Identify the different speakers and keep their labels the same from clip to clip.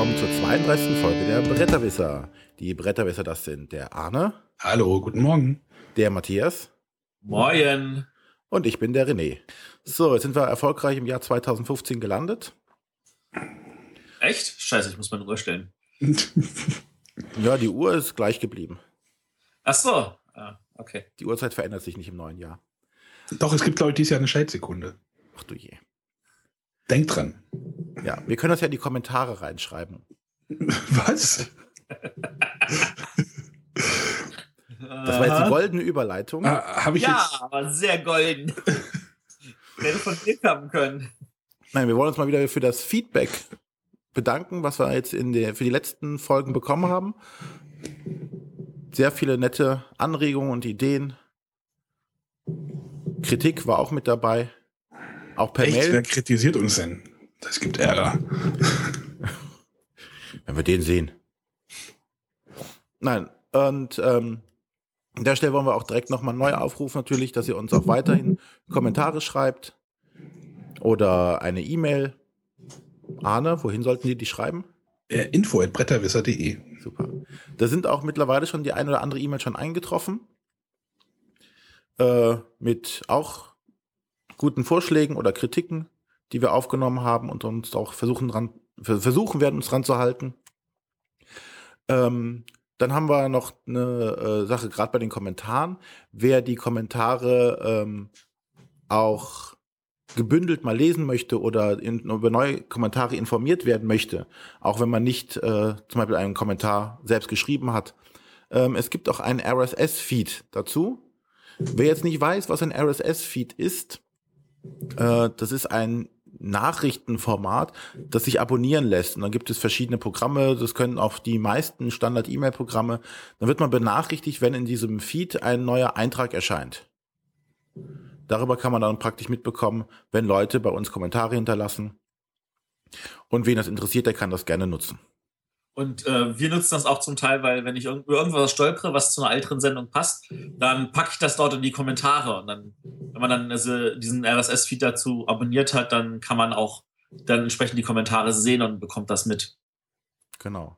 Speaker 1: willkommen zur 32. Folge der Bretterwisser. Die Bretterwisser, das sind der Arne.
Speaker 2: Hallo, guten Morgen.
Speaker 1: Der Matthias.
Speaker 3: Moin.
Speaker 1: Und ich bin der René. So, jetzt sind wir erfolgreich im Jahr 2015 gelandet.
Speaker 3: Echt? Scheiße, ich muss meine Uhr stellen.
Speaker 1: ja, die Uhr ist gleich geblieben.
Speaker 3: Ach so. Ah, okay.
Speaker 1: Die Uhrzeit verändert sich nicht im neuen Jahr.
Speaker 2: Doch, es gibt, glaube ich, dieses Jahr eine Schaltsekunde.
Speaker 1: Ach du je.
Speaker 2: Denk dran.
Speaker 1: Ja, wir können das ja in die Kommentare reinschreiben.
Speaker 2: Was?
Speaker 1: Das war jetzt die goldene Überleitung.
Speaker 2: Ah, Habe ich
Speaker 3: ja,
Speaker 2: jetzt.
Speaker 3: aber sehr golden. Hätte von dir kommen können.
Speaker 1: Nein, wir wollen uns mal wieder für das Feedback bedanken, was wir jetzt in der, für die letzten Folgen bekommen haben. Sehr viele nette Anregungen und Ideen. Kritik war auch mit dabei. Auch per
Speaker 2: Echt? Wer
Speaker 1: Mail.
Speaker 2: kritisiert uns denn? Das gibt Ärger.
Speaker 1: Wenn wir den sehen. Nein, und ähm, an der Stelle wollen wir auch direkt nochmal neu aufrufen, natürlich, dass ihr uns auch weiterhin Kommentare schreibt oder eine E-Mail. Arne, wohin sollten die die schreiben?
Speaker 2: Äh, info at bretterwisser.de.
Speaker 1: Super. Da sind auch mittlerweile schon die eine oder andere E-Mail schon eingetroffen. Äh, mit auch guten Vorschlägen oder Kritiken, die wir aufgenommen haben und uns auch versuchen dran, versuchen werden, uns dran zu halten. Ähm, dann haben wir noch eine äh, Sache, gerade bei den Kommentaren. Wer die Kommentare ähm, auch gebündelt mal lesen möchte oder in, über neue Kommentare informiert werden möchte, auch wenn man nicht äh, zum Beispiel einen Kommentar selbst geschrieben hat. Ähm, es gibt auch einen RSS-Feed dazu. Wer jetzt nicht weiß, was ein RSS-Feed ist, äh, das ist ein Nachrichtenformat, das sich abonnieren lässt. Und dann gibt es verschiedene Programme, das können auch die meisten Standard-E-Mail-Programme. Dann wird man benachrichtigt, wenn in diesem Feed ein neuer Eintrag erscheint. Darüber kann man dann praktisch mitbekommen, wenn Leute bei uns Kommentare hinterlassen. Und wen das interessiert, der kann das gerne nutzen.
Speaker 3: Und äh, wir nutzen das auch zum Teil, weil wenn ich über irgendwas stolpere, was zu einer älteren Sendung passt, dann packe ich das dort in die Kommentare. Und dann, wenn man dann also diesen RSS-Feed dazu abonniert hat, dann kann man auch dann entsprechend die Kommentare sehen und bekommt das mit.
Speaker 1: Genau.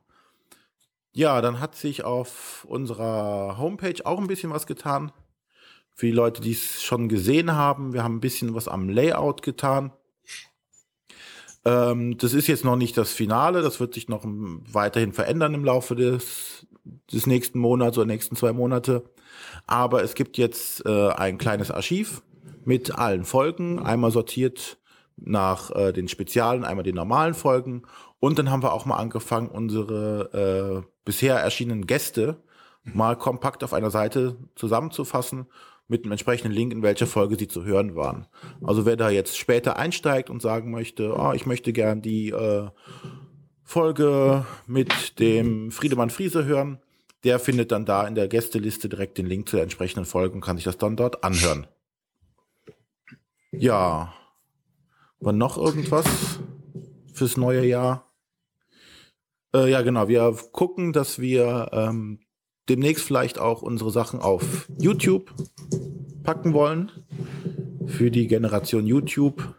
Speaker 1: Ja, dann hat sich auf unserer Homepage auch ein bisschen was getan. Für die Leute, die es schon gesehen haben, wir haben ein bisschen was am Layout getan. Ähm, das ist jetzt noch nicht das Finale, das wird sich noch weiterhin verändern im Laufe des, des nächsten Monats oder nächsten zwei Monate. Aber es gibt jetzt äh, ein kleines Archiv mit allen Folgen, einmal sortiert nach äh, den Spezialen, einmal den normalen Folgen. Und dann haben wir auch mal angefangen, unsere äh, bisher erschienenen Gäste mal kompakt auf einer Seite zusammenzufassen mit einem entsprechenden Link, in welcher Folge sie zu hören waren. Also wer da jetzt später einsteigt und sagen möchte, oh, ich möchte gern die äh, Folge mit dem Friedemann Friese hören, der findet dann da in der Gästeliste direkt den Link zu der entsprechenden Folge und kann sich das dann dort anhören. Ja, war noch irgendwas fürs neue Jahr? Äh, ja, genau. Wir gucken, dass wir ähm, demnächst vielleicht auch unsere Sachen auf YouTube packen wollen. Für die Generation YouTube,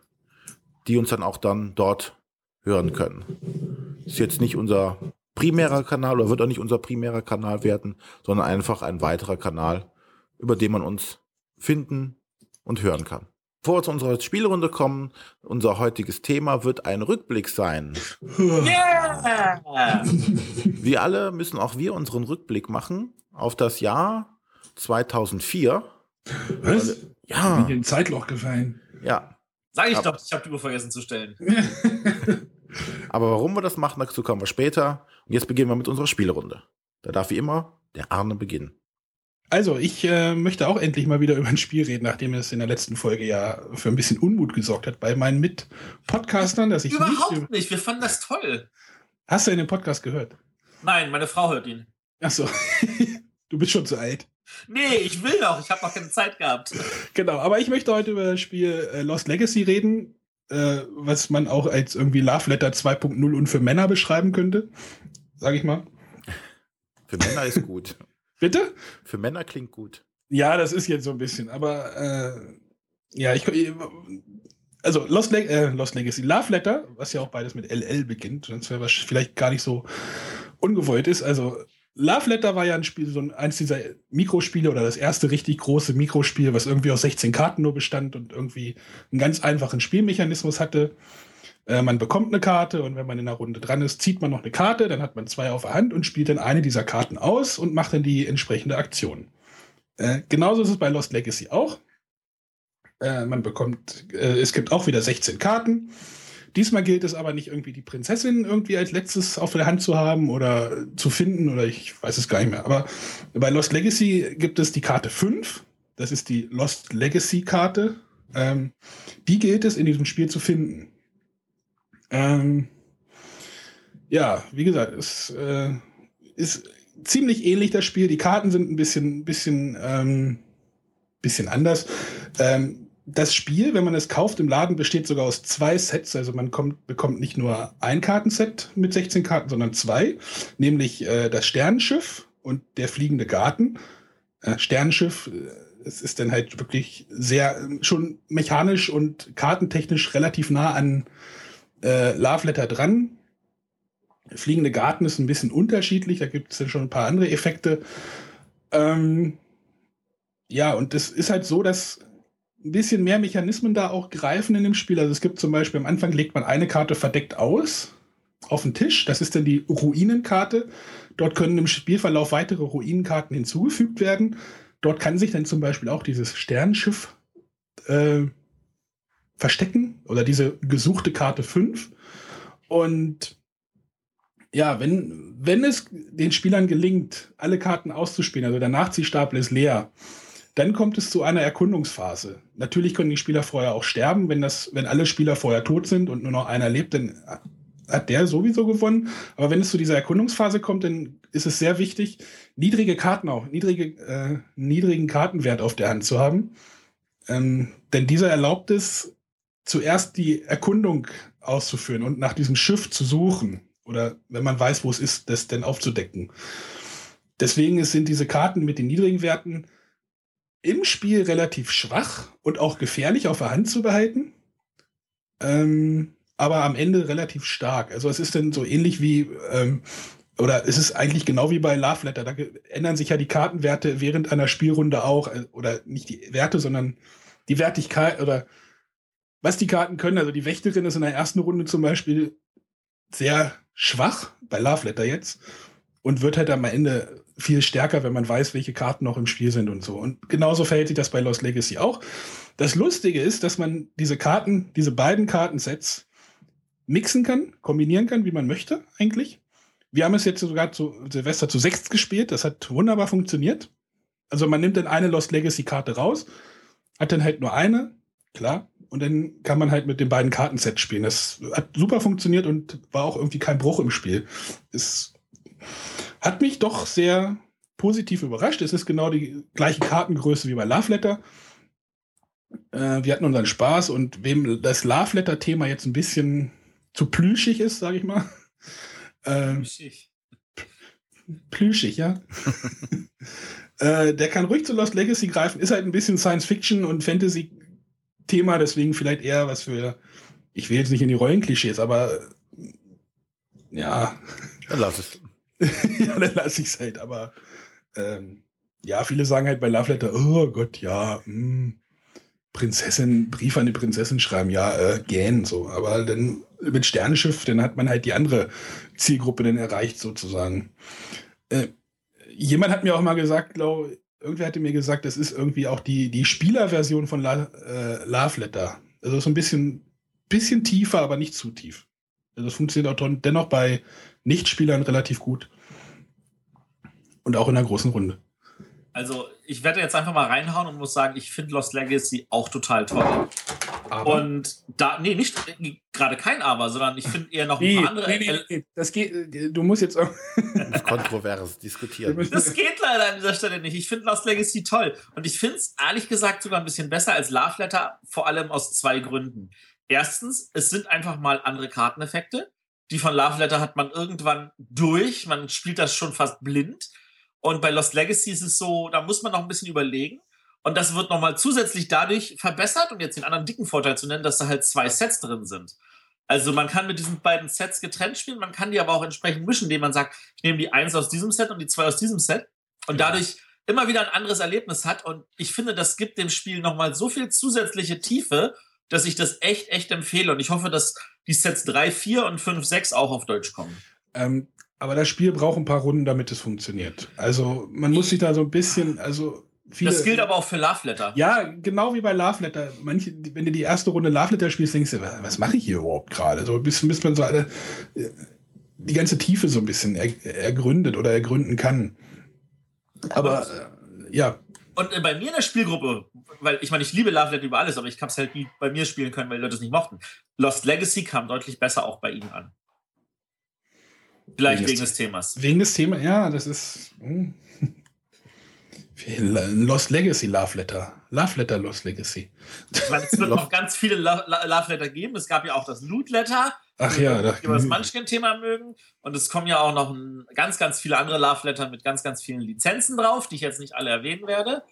Speaker 1: die uns dann auch dann dort hören können. Ist jetzt nicht unser primärer Kanal oder wird auch nicht unser primärer Kanal werden, sondern einfach ein weiterer Kanal, über den man uns finden und hören kann. Bevor wir zu unserer Spielrunde kommen, unser heutiges Thema wird ein Rückblick sein.
Speaker 3: Yeah!
Speaker 1: Wir alle müssen auch wir unseren Rückblick machen auf das Jahr 2004.
Speaker 2: Was?
Speaker 1: Ja,
Speaker 2: Bin hier ein Zeitloch gefallen.
Speaker 1: ja.
Speaker 3: Sag ich doch, ich habe die Uhr vergessen zu stellen.
Speaker 1: Aber warum wir das machen, dazu kommen wir später. Und jetzt beginnen wir mit unserer Spielrunde. Da darf wie immer der Arne beginnen.
Speaker 2: Also, ich äh, möchte auch endlich mal wieder über ein Spiel reden, nachdem es in der letzten Folge ja für ein bisschen Unmut gesorgt hat bei meinen Mit-Podcastern, dass ich nicht.
Speaker 3: Überhaupt nicht, wir fanden das toll.
Speaker 2: Hast du in den Podcast gehört?
Speaker 3: Nein, meine Frau hört ihn.
Speaker 2: Achso. du bist schon zu alt.
Speaker 3: Nee, ich will noch, ich habe noch keine Zeit gehabt.
Speaker 2: Genau, aber ich möchte heute über das Spiel äh, Lost Legacy reden, äh, was man auch als irgendwie Love Letter 2.0 und für Männer beschreiben könnte. Sag ich mal.
Speaker 1: Für Männer ist gut.
Speaker 2: Bitte?
Speaker 1: Für Männer klingt gut.
Speaker 2: Ja, das ist jetzt so ein bisschen, aber äh, ja, ich also Lost, Le äh, Lost Legacy, Love Letter, was ja auch beides mit LL beginnt, sonst wäre vielleicht gar nicht so ungewollt ist. Also Love Letter war ja ein Spiel, so ein, eins dieser Mikrospiele oder das erste richtig große Mikrospiel, was irgendwie aus 16 Karten nur bestand und irgendwie einen ganz einfachen Spielmechanismus hatte. Äh, man bekommt eine Karte und wenn man in einer Runde dran ist, zieht man noch eine Karte, dann hat man zwei auf der Hand und spielt dann eine dieser Karten aus und macht dann die entsprechende Aktion. Äh, genauso ist es bei Lost Legacy auch. Äh, man bekommt, äh, es gibt auch wieder 16 Karten. Diesmal gilt es aber nicht irgendwie die Prinzessin irgendwie als letztes auf der Hand zu haben oder zu finden oder ich weiß es gar nicht mehr. Aber bei Lost Legacy gibt es die Karte 5. Das ist die Lost Legacy Karte. Ähm, die gilt es in diesem Spiel zu finden. Ähm, ja, wie gesagt, es äh, ist ziemlich ähnlich das Spiel. Die Karten sind ein bisschen, bisschen, ähm, bisschen anders. Ähm, das Spiel, wenn man es kauft im Laden, besteht sogar aus zwei Sets. Also man kommt, bekommt nicht nur ein Kartenset mit 16 Karten, sondern zwei, nämlich äh, das Sternenschiff und der fliegende Garten. Äh, Sternenschiff, äh, es ist dann halt wirklich sehr schon mechanisch und kartentechnisch relativ nah an äh, Love Letter dran. Fliegende Garten ist ein bisschen unterschiedlich, da gibt es schon ein paar andere Effekte. Ähm, ja, und es ist halt so, dass ein bisschen mehr Mechanismen da auch greifen in dem Spiel. Also es gibt zum Beispiel am Anfang legt man eine Karte verdeckt aus auf den Tisch. Das ist dann die Ruinenkarte. Dort können im Spielverlauf weitere Ruinenkarten hinzugefügt werden. Dort kann sich dann zum Beispiel auch dieses Sternenschiff äh, verstecken oder diese gesuchte Karte 5. Und ja, wenn, wenn es den Spielern gelingt, alle Karten auszuspielen, also der Nachziehstapel ist leer, dann kommt es zu einer Erkundungsphase. Natürlich können die Spieler vorher auch sterben. Wenn, das, wenn alle Spieler vorher tot sind und nur noch einer lebt, dann hat der sowieso gewonnen. Aber wenn es zu dieser Erkundungsphase kommt, dann ist es sehr wichtig, niedrige Karten auch, niedrige, äh, niedrigen Kartenwert auf der Hand zu haben. Ähm, denn dieser erlaubt es, zuerst die Erkundung auszuführen und nach diesem Schiff zu suchen. Oder wenn man weiß, wo es ist, das dann aufzudecken. Deswegen sind diese Karten mit den niedrigen Werten im Spiel relativ schwach und auch gefährlich auf der Hand zu behalten. Ähm, aber am Ende relativ stark. Also es ist dann so ähnlich wie, ähm, oder es ist eigentlich genau wie bei Love Letter. Da ändern sich ja die Kartenwerte während einer Spielrunde auch. Äh, oder nicht die Werte, sondern die Wertigkeit oder was die Karten können. Also die Wächterin ist in der ersten Runde zum Beispiel sehr schwach, bei Love Letter jetzt und wird halt am Ende viel stärker, wenn man weiß, welche Karten noch im Spiel sind und so. Und genauso verhält sich das bei Lost Legacy auch. Das Lustige ist, dass man diese Karten, diese beiden Kartensets mixen kann, kombinieren kann, wie man möchte, eigentlich. Wir haben es jetzt sogar zu Silvester zu sechst gespielt. Das hat wunderbar funktioniert. Also man nimmt dann eine Lost Legacy Karte raus, hat dann halt nur eine, klar. Und dann kann man halt mit den beiden Kartensets spielen. Das hat super funktioniert und war auch irgendwie kein Bruch im Spiel. Ist hat mich doch sehr positiv überrascht. Es ist genau die gleiche Kartengröße wie bei Love Letter. Äh, wir hatten unseren Spaß und wem das Love Letter-Thema jetzt ein bisschen zu plüschig ist, sage ich mal. Äh, plüschig. Plüschig, ja. äh, der kann ruhig zu Lost Legacy greifen. Ist halt ein bisschen Science-Fiction und Fantasy-Thema, deswegen vielleicht eher was für. Ich will jetzt nicht in die Rollenklischees, aber ja.
Speaker 1: Dann lass es.
Speaker 2: ja, dann lasse ich es halt. Aber ähm, ja, viele sagen halt bei Love Letter, oh Gott, ja, mh, hm, Prinzessin, Brief an die Prinzessin schreiben, ja, äh, gähn, so. Aber dann mit Sternenschiff, dann hat man halt die andere Zielgruppe dann erreicht, sozusagen. Äh, jemand hat mir auch mal gesagt, glaube irgendwer hatte mir gesagt, das ist irgendwie auch die, die Spielerversion von La, äh, Love Letter. Also so ein bisschen, bisschen tiefer, aber nicht zu tief. Also das funktioniert auch dennoch bei Nichtspielern relativ gut. Und auch in der großen Runde.
Speaker 3: Also, ich werde jetzt einfach mal reinhauen und muss sagen, ich finde Lost Legacy auch total toll. Aber? Und da, nee, nicht gerade kein Aber, sondern ich finde eher noch ein paar andere. Nee,
Speaker 2: nee, das geht, du musst jetzt auch.
Speaker 1: Kontrovers diskutieren.
Speaker 3: Das geht leider an dieser Stelle nicht. Ich finde Lost Legacy toll. Und ich finde es ehrlich gesagt sogar ein bisschen besser als Love Letter, vor allem aus zwei Gründen. Erstens, es sind einfach mal andere Karteneffekte. Die von Love Letter hat man irgendwann durch. Man spielt das schon fast blind. Und bei Lost Legacy ist es so, da muss man noch ein bisschen überlegen. Und das wird nochmal zusätzlich dadurch verbessert, um jetzt den anderen dicken Vorteil zu nennen, dass da halt zwei Sets drin sind. Also man kann mit diesen beiden Sets getrennt spielen, man kann die aber auch entsprechend mischen, indem man sagt, ich nehme die eins aus diesem Set und die zwei aus diesem Set und dadurch immer wieder ein anderes Erlebnis hat. Und ich finde, das gibt dem Spiel nochmal so viel zusätzliche Tiefe, dass ich das echt, echt empfehle. Und ich hoffe, dass die Sets 3, 4 und 5, 6 auch auf Deutsch kommen.
Speaker 2: Ähm, aber das Spiel braucht ein paar Runden, damit es funktioniert. Also man muss sich da so ein bisschen, also
Speaker 3: viele, Das gilt aber auch für Love Letter.
Speaker 2: Ja, genau wie bei Love Letter. Manche, wenn du die erste Runde Love Letter spielst, denkst du, was, was mache ich hier überhaupt gerade? So bis, bis man so eine, die ganze Tiefe so ein bisschen er, ergründet oder ergründen kann. Aber, aber äh, ja.
Speaker 3: Und äh, bei mir in der Spielgruppe, weil ich meine, ich liebe Love Letter über alles, aber ich habe es halt nie bei mir spielen können, weil die Leute es nicht mochten. Lost Legacy kam deutlich besser auch bei ihnen an. Vielleicht wegen, wegen des Themas.
Speaker 2: Wegen des Themas, ja, das ist. Hm. Lost Legacy Love Letter. Love Letter Lost Legacy.
Speaker 3: Meine, es wird noch ganz viele Love Letter geben. Es gab ja auch das Loot Letter.
Speaker 2: Ach ja,
Speaker 3: die das Munchkin-Thema mögen. Und es kommen ja auch noch ein, ganz, ganz viele andere Love Letter mit ganz, ganz vielen Lizenzen drauf, die ich jetzt nicht alle erwähnen werde.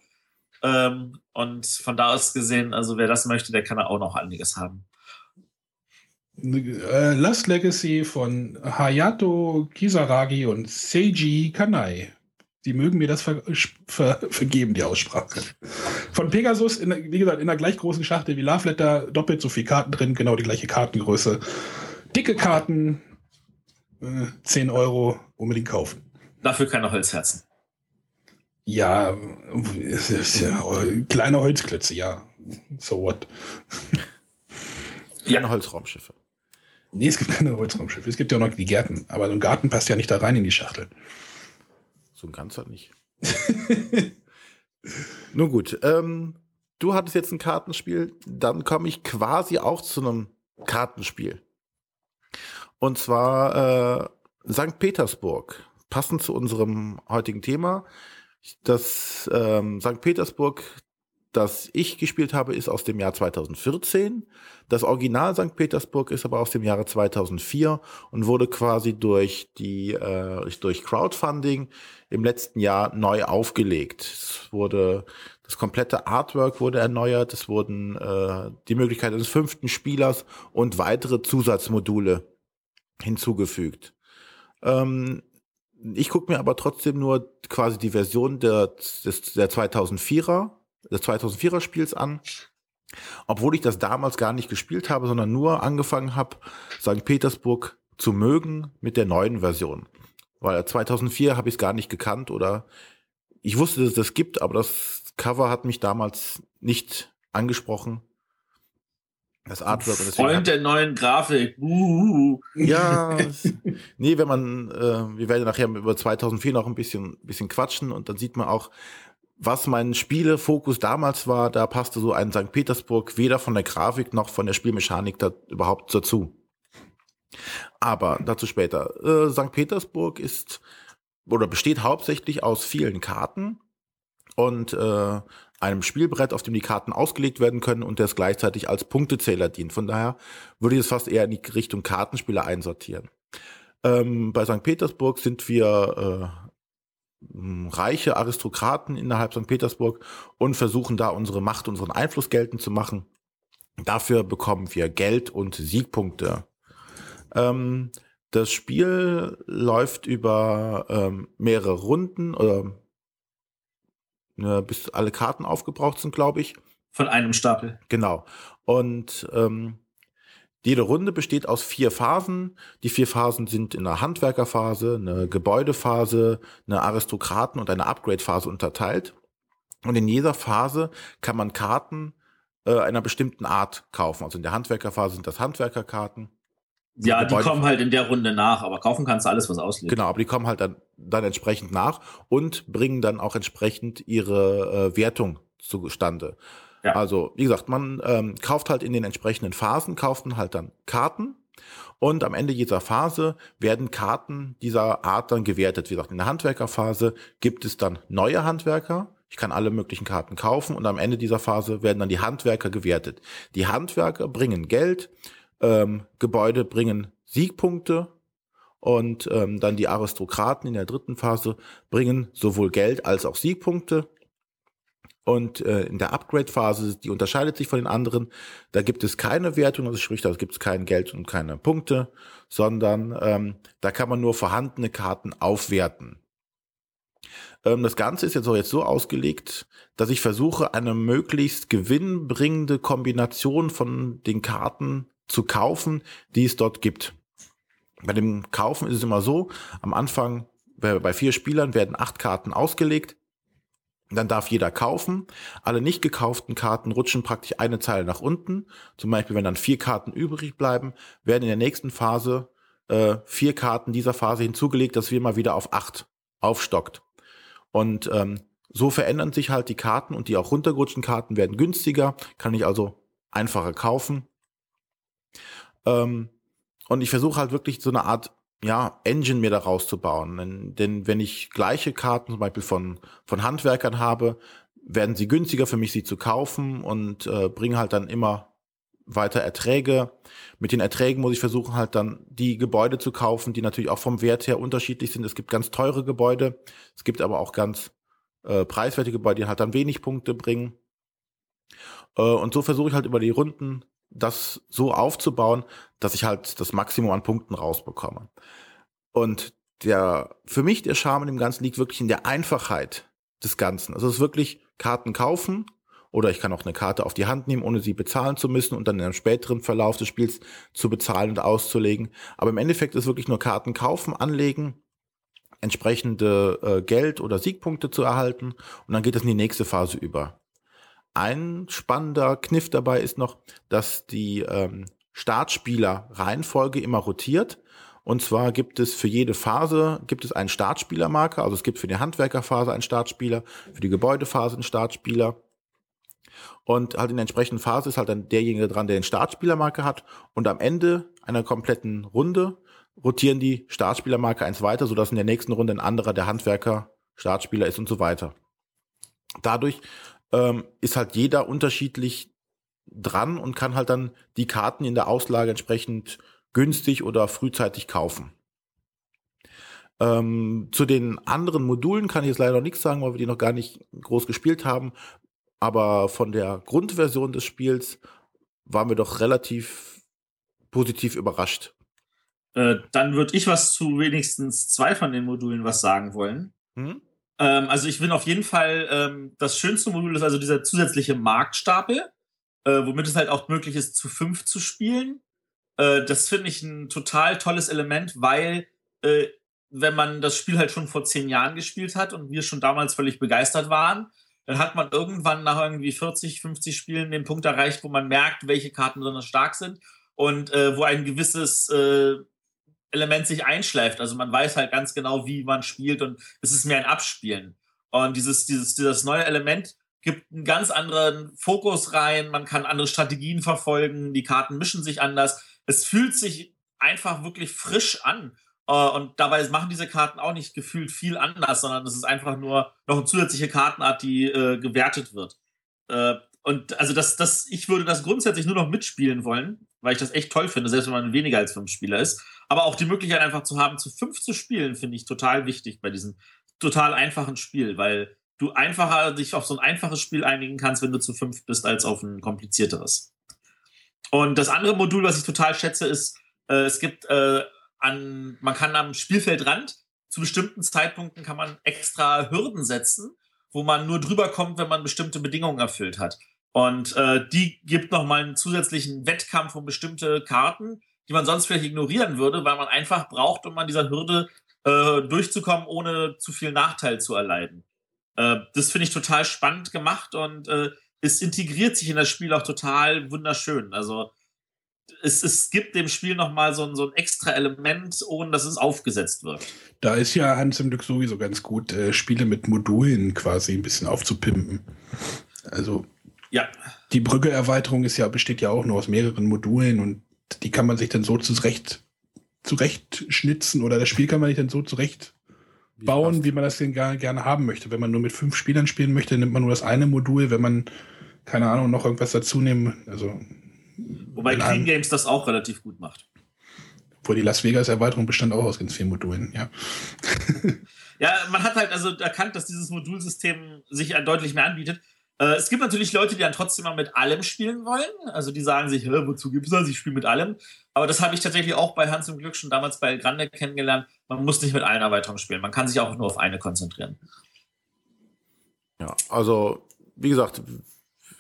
Speaker 3: Ähm, und von da aus gesehen, also wer das möchte, der kann auch noch einiges haben.
Speaker 2: Äh, Last Legacy von Hayato Kisaragi und Seiji Kanai. Die mögen mir das ver ver vergeben, die Aussprache. Von Pegasus, in, wie gesagt, in einer gleich großen Schachtel wie Love Letter, doppelt so viele Karten drin, genau die gleiche Kartengröße. Dicke Karten, äh, 10 Euro, unbedingt kaufen.
Speaker 3: Dafür keine Holzherzen.
Speaker 2: Ja, ja, kleine Holzklötze, ja. So what?
Speaker 1: Kleine Holzraumschiffe.
Speaker 2: Nee, es gibt keine Holzraumschiffe. Es gibt ja auch noch die Gärten. Aber so ein Garten passt ja nicht da rein in die Schachtel.
Speaker 1: So ein ganzer nicht. Nun gut, ähm, du hattest jetzt ein Kartenspiel, dann komme ich quasi auch zu einem Kartenspiel. Und zwar äh, St. Petersburg, passend zu unserem heutigen Thema. Das ähm, St. Petersburg das ich gespielt habe, ist aus dem Jahr 2014. Das Original St. Petersburg ist aber aus dem Jahre 2004 und wurde quasi durch die äh, durch Crowdfunding im letzten Jahr neu aufgelegt. Es wurde das komplette Artwork wurde erneuert. Es wurden äh, die Möglichkeit eines fünften Spielers und weitere Zusatzmodule hinzugefügt. Ähm, ich gucke mir aber trotzdem nur quasi die Version der, des, der 2004er des 2004er Spiels an. Obwohl ich das damals gar nicht gespielt habe, sondern nur angefangen habe, St. Petersburg zu mögen mit der neuen Version. Weil 2004 habe ich es gar nicht gekannt oder ich wusste, dass es das gibt, aber das Cover hat mich damals nicht angesprochen. Das Artwork. Und
Speaker 3: Freund der neuen Grafik. Uh.
Speaker 1: Ja, nee, wenn man, äh, wir werden nachher über 2004 noch ein bisschen, bisschen quatschen und dann sieht man auch, was mein Spielefokus damals war, da passte so ein St. Petersburg weder von der Grafik noch von der Spielmechanik da überhaupt dazu. Aber dazu später. Äh, St. Petersburg ist oder besteht hauptsächlich aus vielen Karten und äh, einem Spielbrett, auf dem die Karten ausgelegt werden können und das gleichzeitig als Punktezähler dient. Von daher würde ich es fast eher in die Richtung Kartenspieler einsortieren. Ähm, bei St. Petersburg sind wir äh, reiche Aristokraten innerhalb St. Petersburg und versuchen da unsere Macht, unseren Einfluss geltend zu machen. Dafür bekommen wir Geld und Siegpunkte. Ähm, das Spiel läuft über ähm, mehrere Runden oder äh, bis alle Karten aufgebraucht sind, glaube ich.
Speaker 3: Von einem Stapel.
Speaker 1: Genau. Und ähm, jede Runde besteht aus vier Phasen. Die vier Phasen sind in einer Handwerkerphase, eine Gebäudephase, eine Aristokraten- und eine Upgrade-Phase unterteilt. Und in jeder Phase kann man Karten äh, einer bestimmten Art kaufen. Also in der Handwerkerphase sind das Handwerkerkarten.
Speaker 3: Ja, die kommen halt in der Runde nach, aber kaufen kannst du alles, was ausliegt.
Speaker 1: Genau, aber die kommen halt dann, dann entsprechend nach und bringen dann auch entsprechend ihre äh, Wertung zustande. Also, wie gesagt, man ähm, kauft halt in den entsprechenden Phasen, kauft man halt dann Karten und am Ende jeder Phase werden Karten dieser Art dann gewertet. Wie gesagt, in der Handwerkerphase gibt es dann neue Handwerker. Ich kann alle möglichen Karten kaufen und am Ende dieser Phase werden dann die Handwerker gewertet. Die Handwerker bringen Geld, ähm, Gebäude bringen Siegpunkte und ähm, dann die Aristokraten in der dritten Phase bringen sowohl Geld als auch Siegpunkte Und äh, in der Upgrade-Phase, die unterscheidet sich von den anderen, da gibt es keine Wertung, also sprich, da gibt es kein Geld und keine Punkte, sondern ähm, da kann man nur vorhandene Karten aufwerten. Ähm, das Ganze ist jetzt auch jetzt so ausgelegt, dass ich versuche, eine möglichst gewinnbringende Kombination von den Karten zu kaufen, die es dort gibt. Bei dem Kaufen ist es immer so, am Anfang bei vier Spielern werden acht Karten ausgelegt. Dann darf jeder kaufen. Alle nicht gekauften Karten rutschen praktisch eine Zeile nach unten. Zum Beispiel, wenn dann vier Karten übrig bleiben, werden in der nächsten Phase äh, vier Karten dieser Phase hinzugelegt, dass wir mal wieder auf acht aufstockt. Und ähm, so verändern sich halt die Karten und die auch runtergerutschten Karten werden günstiger, kann ich also einfacher kaufen. Ähm, und ich versuche halt wirklich so eine Art ja, Engine mir da rauszubauen. Denn, denn wenn ich gleiche Karten zum Beispiel von, von Handwerkern habe, werden sie günstiger für mich, sie zu kaufen und äh, bringen halt dann immer weiter Erträge. Mit den Erträgen muss ich versuchen, halt dann die Gebäude zu kaufen, die natürlich auch vom Wert her unterschiedlich sind. Es gibt ganz teure Gebäude, es gibt aber auch ganz äh, preiswerte Gebäude, die halt dann wenig Punkte bringen. Äh, und so versuche ich halt über die Runden das so aufzubauen, dass ich halt das Maximum an Punkten rausbekomme. Und der, für mich der Charme in dem Ganzen liegt wirklich in der Einfachheit des Ganzen. Also es ist wirklich Karten kaufen oder ich kann auch eine Karte auf die Hand nehmen, ohne sie bezahlen zu müssen und dann in einem späteren Verlauf des Spiels zu bezahlen und auszulegen. Aber im Endeffekt ist wirklich nur Karten kaufen, anlegen, entsprechende äh, Geld oder Siegpunkte zu erhalten und dann geht es in die nächste Phase über. Ein spannender Kniff dabei ist noch, dass die ähm, Startspieler-Reihenfolge immer rotiert. Und zwar gibt es für jede Phase gibt es einen Startspielermarker. Also es gibt für die Handwerkerphase einen Startspieler, für die Gebäudephase einen Startspieler. Und halt in der entsprechenden Phase ist halt dann derjenige dran, der den Startspielermarker hat. Und am Ende einer kompletten Runde rotieren die Startspielermarker eins weiter, sodass in der nächsten Runde ein anderer der Handwerker Startspieler ist und so weiter. Dadurch ähm, ist halt jeder unterschiedlich dran und kann halt dann die Karten in der Auslage entsprechend günstig oder frühzeitig kaufen. Ähm, zu den anderen Modulen kann ich jetzt leider noch nichts sagen, weil wir die noch gar nicht groß gespielt haben. Aber von der Grundversion des Spiels waren wir doch relativ positiv überrascht.
Speaker 3: Äh, dann würde ich was zu wenigstens zwei von den Modulen was sagen wollen. Hm? Ähm, also ich bin auf jeden Fall, ähm, das schönste Modul ist also dieser zusätzliche Marktstapel, äh, womit es halt auch möglich ist, zu fünf zu spielen. Äh, das finde ich ein total tolles Element, weil äh, wenn man das Spiel halt schon vor zehn Jahren gespielt hat und wir schon damals völlig begeistert waren, dann hat man irgendwann nach irgendwie 40, 50 Spielen den Punkt erreicht, wo man merkt, welche Karten besonders stark sind und äh, wo ein gewisses äh, Element sich einschleift. Also man weiß halt ganz genau, wie man spielt und es ist mehr ein Abspielen. Und dieses, dieses, dieses neue Element gibt einen ganz anderen Fokus rein, man kann andere Strategien verfolgen, die Karten mischen sich anders. Es fühlt sich einfach wirklich frisch an. Äh, und dabei machen diese Karten auch nicht gefühlt viel anders, sondern es ist einfach nur noch eine zusätzliche Kartenart, die äh, gewertet wird. Äh, und also das, das, ich würde das grundsätzlich nur noch mitspielen wollen, weil ich das echt toll finde, selbst wenn man weniger als fünf Spieler ist. Aber auch die Möglichkeit einfach zu haben, zu fünf zu spielen, finde ich total wichtig bei diesem total einfachen Spiel, weil du einfacher dich auf so ein einfaches Spiel einigen kannst, wenn du zu fünf bist, als auf ein komplizierteres. Und das andere Modul, was ich total schätze, ist, äh, es gibt äh, an, man kann am Spielfeldrand zu bestimmten Zeitpunkten kann man extra Hürden setzen, wo man nur drüber kommt, wenn man bestimmte Bedingungen erfüllt hat. Und äh, die gibt nochmal einen zusätzlichen Wettkampf um bestimmte Karten, die man sonst vielleicht ignorieren würde, weil man einfach braucht, um an dieser Hürde äh, durchzukommen, ohne zu viel Nachteil zu erleiden. Äh, das finde ich total spannend gemacht und äh, es integriert sich in das Spiel auch total wunderschön. Also es, es gibt dem Spiel nochmal so ein, so ein extra Element, ohne dass es aufgesetzt wird.
Speaker 2: Da ist ja Hans im Glück sowieso ganz gut, äh, Spiele mit Modulen quasi ein bisschen aufzupimpen. Also
Speaker 3: ja.
Speaker 2: Die Brücke-Erweiterung ist ja, besteht ja auch nur aus mehreren Modulen und die kann man sich dann so zurecht, zurecht schnitzen oder das Spiel kann man sich dann so zurecht wie bauen, passt. wie man das denn gerne, gerne haben möchte. Wenn man nur mit fünf Spielern spielen möchte, nimmt man nur das eine Modul. Wenn man, keine Ahnung, noch irgendwas dazu nehmen, also.
Speaker 3: Wobei Clean Games das auch relativ gut macht.
Speaker 2: Wo die Las Vegas Erweiterung bestand auch aus ganz vielen Modulen, ja.
Speaker 3: ja, man hat halt also erkannt, dass dieses Modulsystem sich deutlich mehr anbietet. Äh, es gibt natürlich Leute, die dann trotzdem mal mit allem spielen wollen. Also die sagen sich, wozu gibt es das? Ich spiele mit allem. Aber das habe ich tatsächlich auch bei Hans im Glück schon damals bei Grande kennengelernt. Man muss nicht mit allen Erweiterungen spielen. Man kann sich auch nur auf eine konzentrieren.
Speaker 1: Ja, also wie gesagt,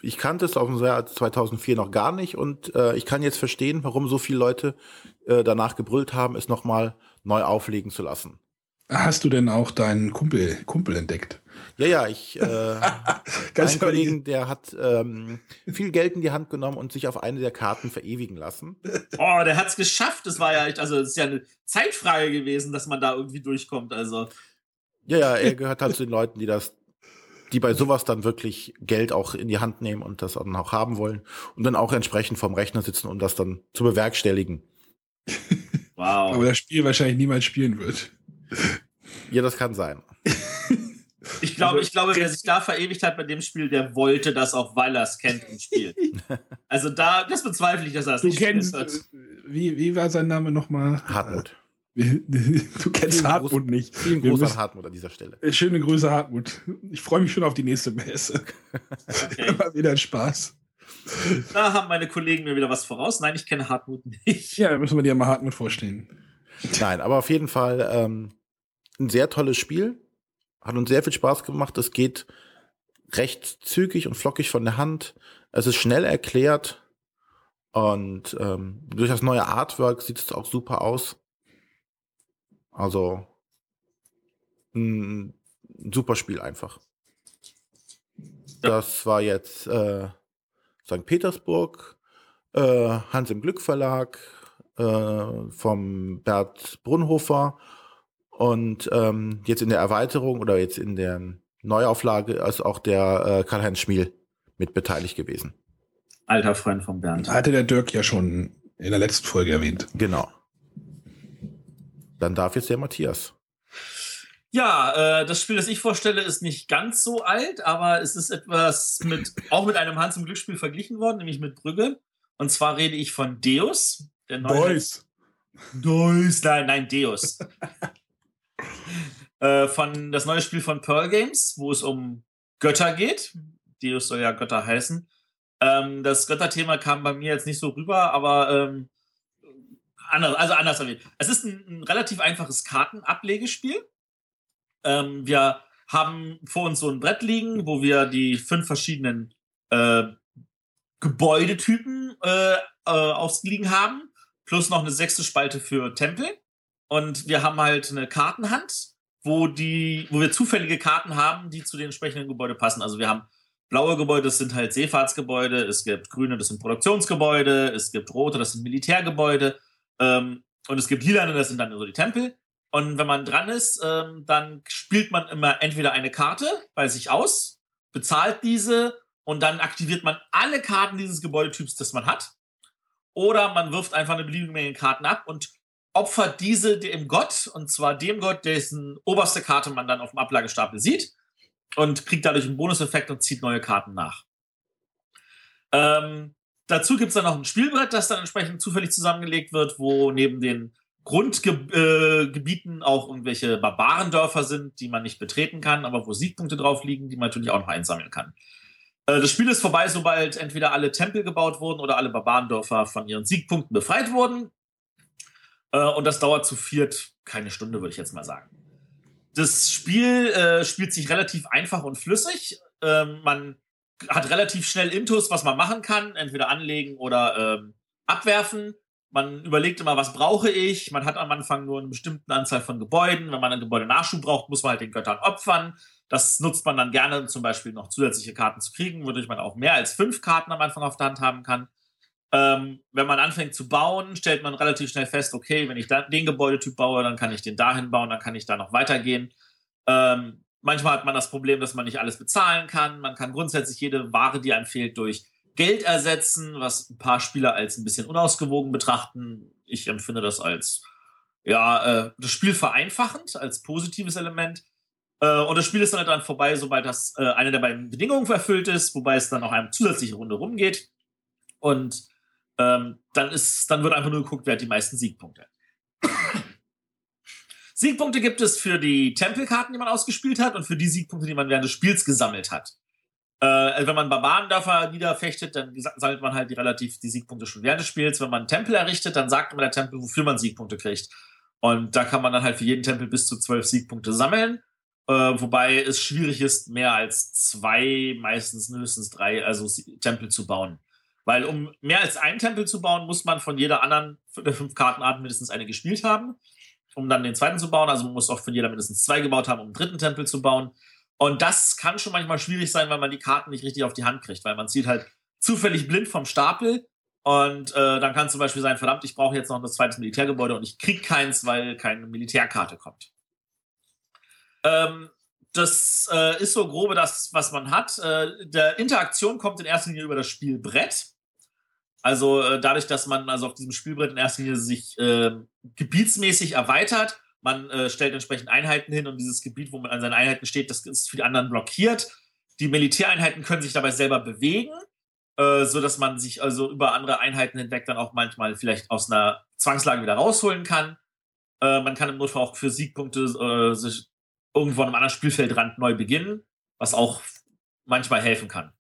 Speaker 1: ich kannte es auf dem Jahr 2004 noch gar nicht und äh, ich kann jetzt verstehen, warum so viele Leute äh, danach gebrüllt haben, es nochmal neu auflegen zu lassen.
Speaker 2: Hast du denn auch deinen Kumpel, Kumpel entdeckt?
Speaker 1: Ja, ja, ich äh, Ganz Kollegen, der hat ähm, viel Geld in die Hand genommen und sich auf eine der Karten verewigen lassen.
Speaker 3: Oh, der hat es geschafft. Das war ja echt, also es ist ja eine Zeitfrage gewesen, dass man da irgendwie durchkommt. Also.
Speaker 1: Ja, ja, er gehört halt zu den Leuten, die das, die bei sowas dann wirklich Geld auch in die Hand nehmen und das dann auch haben wollen und dann auch entsprechend vorm Rechner sitzen, um das dann zu bewerkstelligen.
Speaker 2: Wow. Aber das Spiel wahrscheinlich niemals spielen wird.
Speaker 1: Ja, das kann sein.
Speaker 3: Ich glaube, ich glaube, wer sich da verewigt hat bei dem Spiel, der wollte das auch, weil er es kennt im Spiel. Also da, das bezweifle ich, dass er es
Speaker 2: nicht kennst, hat. Wie, wie war sein Name nochmal?
Speaker 1: Hartmut.
Speaker 2: Du kennst vielen Hartmut nicht.
Speaker 1: Vielen Gruß an Hartmut an dieser Stelle.
Speaker 2: Äh, schöne Grüße, Hartmut. Ich freue mich schon auf die nächste Messe. Okay. Immer wieder Spaß.
Speaker 3: Da haben meine Kollegen mir wieder was voraus. Nein, ich kenne Hartmut nicht.
Speaker 2: Ja, müssen wir dir mal Hartmut vorstellen.
Speaker 1: Nein, aber auf jeden Fall ähm, ein sehr tolles Spiel. Hat uns sehr viel Spaß gemacht. Es geht recht zügig und flockig von der Hand. Es ist schnell erklärt. Und ähm, durch das neue Artwork sieht es auch super aus. Also ein super Spiel einfach. Das war jetzt äh, St. Petersburg, äh, Hans im Glück Verlag, äh, vom Bert Brunhofer und ähm, jetzt in der Erweiterung oder jetzt in der Neuauflage ist auch der äh, Karl-Heinz Schmiel mit beteiligt gewesen.
Speaker 3: Alter Freund von Bernd.
Speaker 2: Hatte der Dirk ja schon in der letzten Folge erwähnt.
Speaker 1: Genau. Dann darf jetzt der Matthias.
Speaker 3: Ja, äh, das Spiel, das ich vorstelle, ist nicht ganz so alt, aber es ist etwas mit, auch mit einem Hans im Glücksspiel verglichen worden, nämlich mit Brügge. Und zwar rede ich von Deus.
Speaker 2: Der neue Deus.
Speaker 3: Deus, nein, nein, Deus. äh, von das neue Spiel von Pearl Games, wo es um Götter geht. Deus soll ja Götter heißen. Ähm, das Götterthema kam bei mir jetzt nicht so rüber, aber ähm, anders, also anders erwähnt. Es ist ein, ein relativ einfaches Kartenablegespiel ähm, wir haben vor uns so ein Brett liegen, wo wir die fünf verschiedenen äh, Gebäudetypen äh, äh, ausliegen haben, plus noch eine sechste Spalte für Tempel. Und wir haben halt eine Kartenhand, wo die, wo wir zufällige Karten haben, die zu den entsprechenden Gebäuden passen. Also wir haben blaue Gebäude, das sind halt Seefahrtsgebäude, es gibt grüne, das sind Produktionsgebäude, es gibt rote, das sind Militärgebäude, ähm, und es gibt lilane, das sind dann so die Tempel. Und wenn man dran ist, ähm, dann spielt man immer entweder eine Karte bei sich aus, bezahlt diese und dann aktiviert man alle Karten dieses Gebäudetyps, das man hat. Oder man wirft einfach eine beliebige Menge Karten ab und opfert diese dem Gott, und zwar dem Gott, dessen oberste Karte man dann auf dem Ablagestapel sieht und kriegt dadurch einen Bonuseffekt und zieht neue Karten nach. Ähm, dazu gibt es dann noch ein Spielbrett, das dann entsprechend zufällig zusammengelegt wird, wo neben den Grundgebieten äh, auch irgendwelche Barbarendörfer sind, die man nicht betreten kann, aber wo Siegpunkte drauf liegen, die man natürlich auch noch einsammeln kann. Äh, das Spiel ist vorbei, sobald entweder alle Tempel gebaut wurden oder alle Barbarendörfer von ihren Siegpunkten befreit wurden. Äh, und das dauert zu viert keine Stunde, würde ich jetzt mal sagen. Das Spiel äh, spielt sich relativ einfach und flüssig. Ähm, man hat relativ schnell Intus, was man machen kann, entweder anlegen oder ähm, abwerfen. Man überlegt immer, was brauche ich? Man hat am Anfang nur eine bestimmte Anzahl von Gebäuden. Wenn man ein Gebäude Nachschub braucht, muss man halt den Göttern opfern. Das nutzt man dann gerne, um zum Beispiel noch zusätzliche Karten zu kriegen, wodurch man auch mehr als fünf Karten am Anfang auf der Hand haben kann. Ähm, wenn man anfängt zu bauen, stellt man relativ schnell fest, okay, wenn ich den Gebäudetyp baue, dann kann ich den dahin bauen, dann kann ich da noch weitergehen. Ähm, manchmal hat man das Problem, dass man nicht alles bezahlen kann. Man kann grundsätzlich jede Ware, die einem fehlt, durch Geld ersetzen, was ein paar Spieler als ein bisschen unausgewogen betrachten. Ich empfinde das als ja, äh, das Spiel vereinfachend, als positives Element. Äh, und das Spiel ist dann halt dann vorbei, sobald das äh, eine der beiden Bedingungen erfüllt ist, wobei es dann noch eine zusätzliche Runde rumgeht. Und ähm, dann ist, dann wird einfach nur geguckt, wer hat die meisten Siegpunkte. Siegpunkte gibt es für die Tempelkarten, die man ausgespielt hat, und für die Siegpunkte, die man während des Spiels gesammelt hat. Äh, wenn man Barbarendörfer niederfechtet, dann sammelt man halt die relativ die Siegpunkte schon während des Spiels. Wenn man einen Tempel errichtet, dann sagt immer der Tempel, wofür man Siegpunkte kriegt. Und da kann man dann halt für jeden Tempel bis zu zwölf Siegpunkte sammeln. Äh, wobei es schwierig ist, mehr als zwei, meistens mindestens drei, also Tempel zu bauen. Weil um mehr als einen Tempel zu bauen, muss man von jeder anderen der fünf Kartenarten mindestens eine gespielt haben, um dann den zweiten zu bauen. Also man muss auch von jeder mindestens zwei gebaut haben, um einen dritten Tempel zu bauen. Und das kann schon manchmal schwierig sein, weil man die Karten nicht richtig auf die Hand kriegt, weil man zieht halt zufällig blind vom Stapel und äh, dann kann zum Beispiel sein, verdammt, ich brauche jetzt noch ein zweites Militärgebäude und ich kriege keins, weil keine Militärkarte kommt. Ähm, das äh, ist so grobe das, was man hat. Äh, der Interaktion kommt in erster Linie über das Spielbrett. Also äh, dadurch, dass man also auf diesem Spielbrett in erster Linie sich äh, gebietsmäßig erweitert, man äh, stellt entsprechend Einheiten hin und dieses Gebiet, wo man an seinen Einheiten steht, das ist für die anderen blockiert. Die Militäreinheiten können sich dabei selber bewegen, äh, so dass man sich also über andere Einheiten hinweg dann auch manchmal vielleicht aus einer Zwangslage wieder rausholen kann. Äh, man kann im Notfall auch für Siegpunkte sich irgendwo an einem anderen Spielfeldrand neu beginnen, was auch manchmal helfen kann.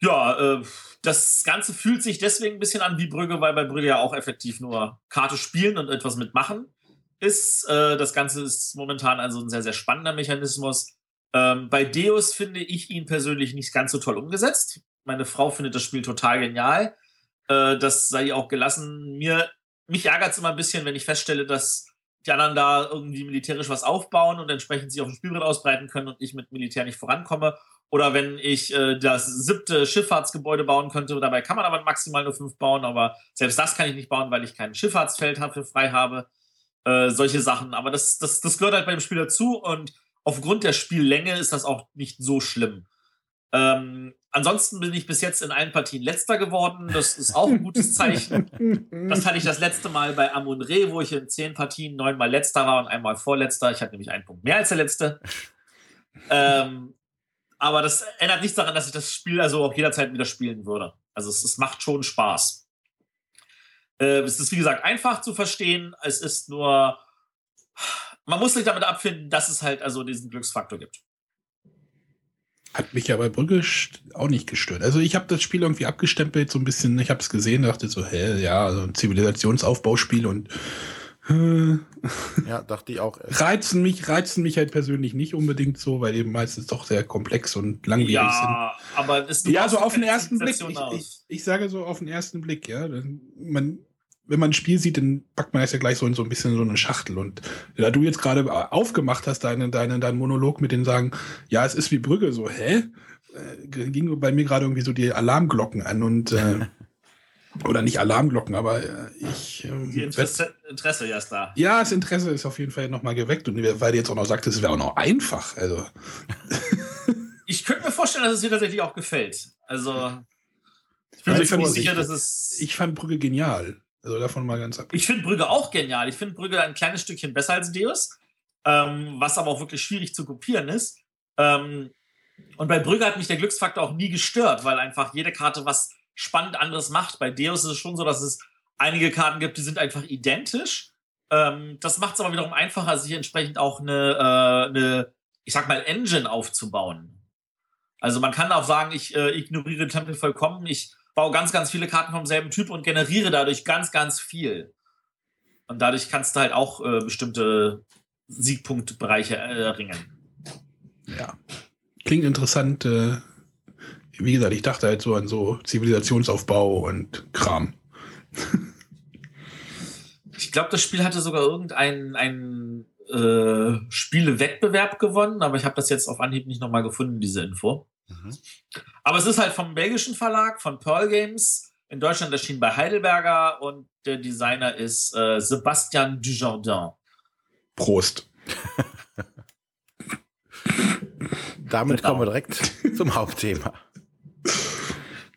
Speaker 3: Ja, äh, das Ganze fühlt sich deswegen ein bisschen an wie Brügge, weil bei Brügge ja auch effektiv nur Karte spielen und etwas mitmachen ist. Äh, das Ganze ist momentan also ein sehr, sehr spannender Mechanismus. Ähm, bei Deus finde ich ihn persönlich nicht ganz so toll umgesetzt. Meine Frau findet das Spiel total genial. Äh, das sei ihr auch gelassen. Mir, mich ärgert es immer ein bisschen, wenn ich feststelle, dass die anderen da irgendwie militärisch was aufbauen und entsprechend sich auf dem Spielbrett ausbreiten können und ich mit Militär nicht vorankomme. Oder wenn ich äh, das siebte Schifffahrtsgebäude bauen könnte, dabei kann man aber maximal nur fünf bauen, aber selbst das kann ich nicht bauen, weil ich kein Schifffahrtsfeld dafür frei habe. Äh, solche Sachen. Aber das, das, das gehört halt bei dem Spiel dazu und aufgrund der Spiellänge ist das auch nicht so schlimm. Ähm, ansonsten bin ich bis jetzt in allen Partien letzter geworden. Das ist auch ein gutes Zeichen. Das hatte ich das letzte Mal bei Amun Re, wo ich in zehn Partien neunmal letzter war und einmal vorletzter. Ich hatte nämlich einen Punkt mehr als der letzte. Ähm, aber das ändert nichts daran, dass ich das Spiel also auch jederzeit wieder spielen würde. Also es, es macht schon Spaß. Äh, es ist wie gesagt einfach zu verstehen. Es ist nur, man muss sich damit abfinden, dass es halt also diesen Glücksfaktor gibt.
Speaker 2: Hat mich ja bei Brügge auch nicht gestört. Also ich habe das Spiel irgendwie abgestempelt, so ein bisschen, ich habe es gesehen, dachte so, hä, ja, so ein Zivilisationsaufbauspiel und
Speaker 1: äh, ja, dachte ich auch.
Speaker 2: Reizen mich, reizen mich halt persönlich nicht unbedingt so, weil eben meistens doch sehr komplex und langwierig ja, sind.
Speaker 3: Ja, aber ist
Speaker 2: ja so auf den ersten Blick. Ich, ich, ich, sage so auf den ersten Blick, ja, man wenn man ein Spiel sieht, dann packt man das ja gleich so in so ein bisschen so eine Schachtel. Und da du jetzt gerade aufgemacht hast, deinen deine, dein Monolog mit den sagen, ja, es ist wie Brügge, so, hä? Äh, ging bei mir gerade irgendwie so die Alarmglocken an und äh, oder nicht Alarmglocken, aber äh, ich.
Speaker 3: Äh, die Interesse, Interesse ja ist da.
Speaker 2: Ja, das Interesse ist auf jeden Fall nochmal geweckt und weil du jetzt auch noch sagtest, es wäre auch noch einfach. Also.
Speaker 3: ich könnte mir vorstellen, dass es dir tatsächlich auch gefällt. Also.
Speaker 2: Ich bin mir ziemlich sicher, dass es. Ich fand Brügge genial. Also davon mal ganz ab.
Speaker 3: Ich finde Brügge auch genial. Ich finde Brügge ein kleines Stückchen besser als Deus, ähm, was aber auch wirklich schwierig zu kopieren ist. Ähm, und bei Brügge hat mich der Glücksfaktor auch nie gestört, weil einfach jede Karte was spannend anderes macht. Bei Deus ist es schon so, dass es einige Karten gibt, die sind einfach identisch. Ähm, das macht es aber wiederum einfacher, sich entsprechend auch eine, äh, eine, ich sag mal, Engine aufzubauen. Also man kann auch sagen, ich äh, ignoriere Tempel vollkommen, ich baue ganz, ganz viele Karten vom selben Typ und generiere dadurch ganz, ganz viel. Und dadurch kannst du halt auch äh, bestimmte Siegpunktbereiche erringen.
Speaker 2: Ja. Klingt interessant. Äh, wie gesagt, ich dachte halt so an so Zivilisationsaufbau und Kram.
Speaker 3: ich glaube, das Spiel hatte sogar irgendeinen einen, äh, Spielewettbewerb gewonnen, aber ich habe das jetzt auf Anhieb nicht nochmal gefunden, diese Info. Mhm. Aber es ist halt vom belgischen Verlag, von Pearl Games. In Deutschland erschienen bei Heidelberger und der Designer ist äh, Sebastian Dujardin.
Speaker 2: Prost.
Speaker 1: Damit genau. kommen wir direkt zum Hauptthema.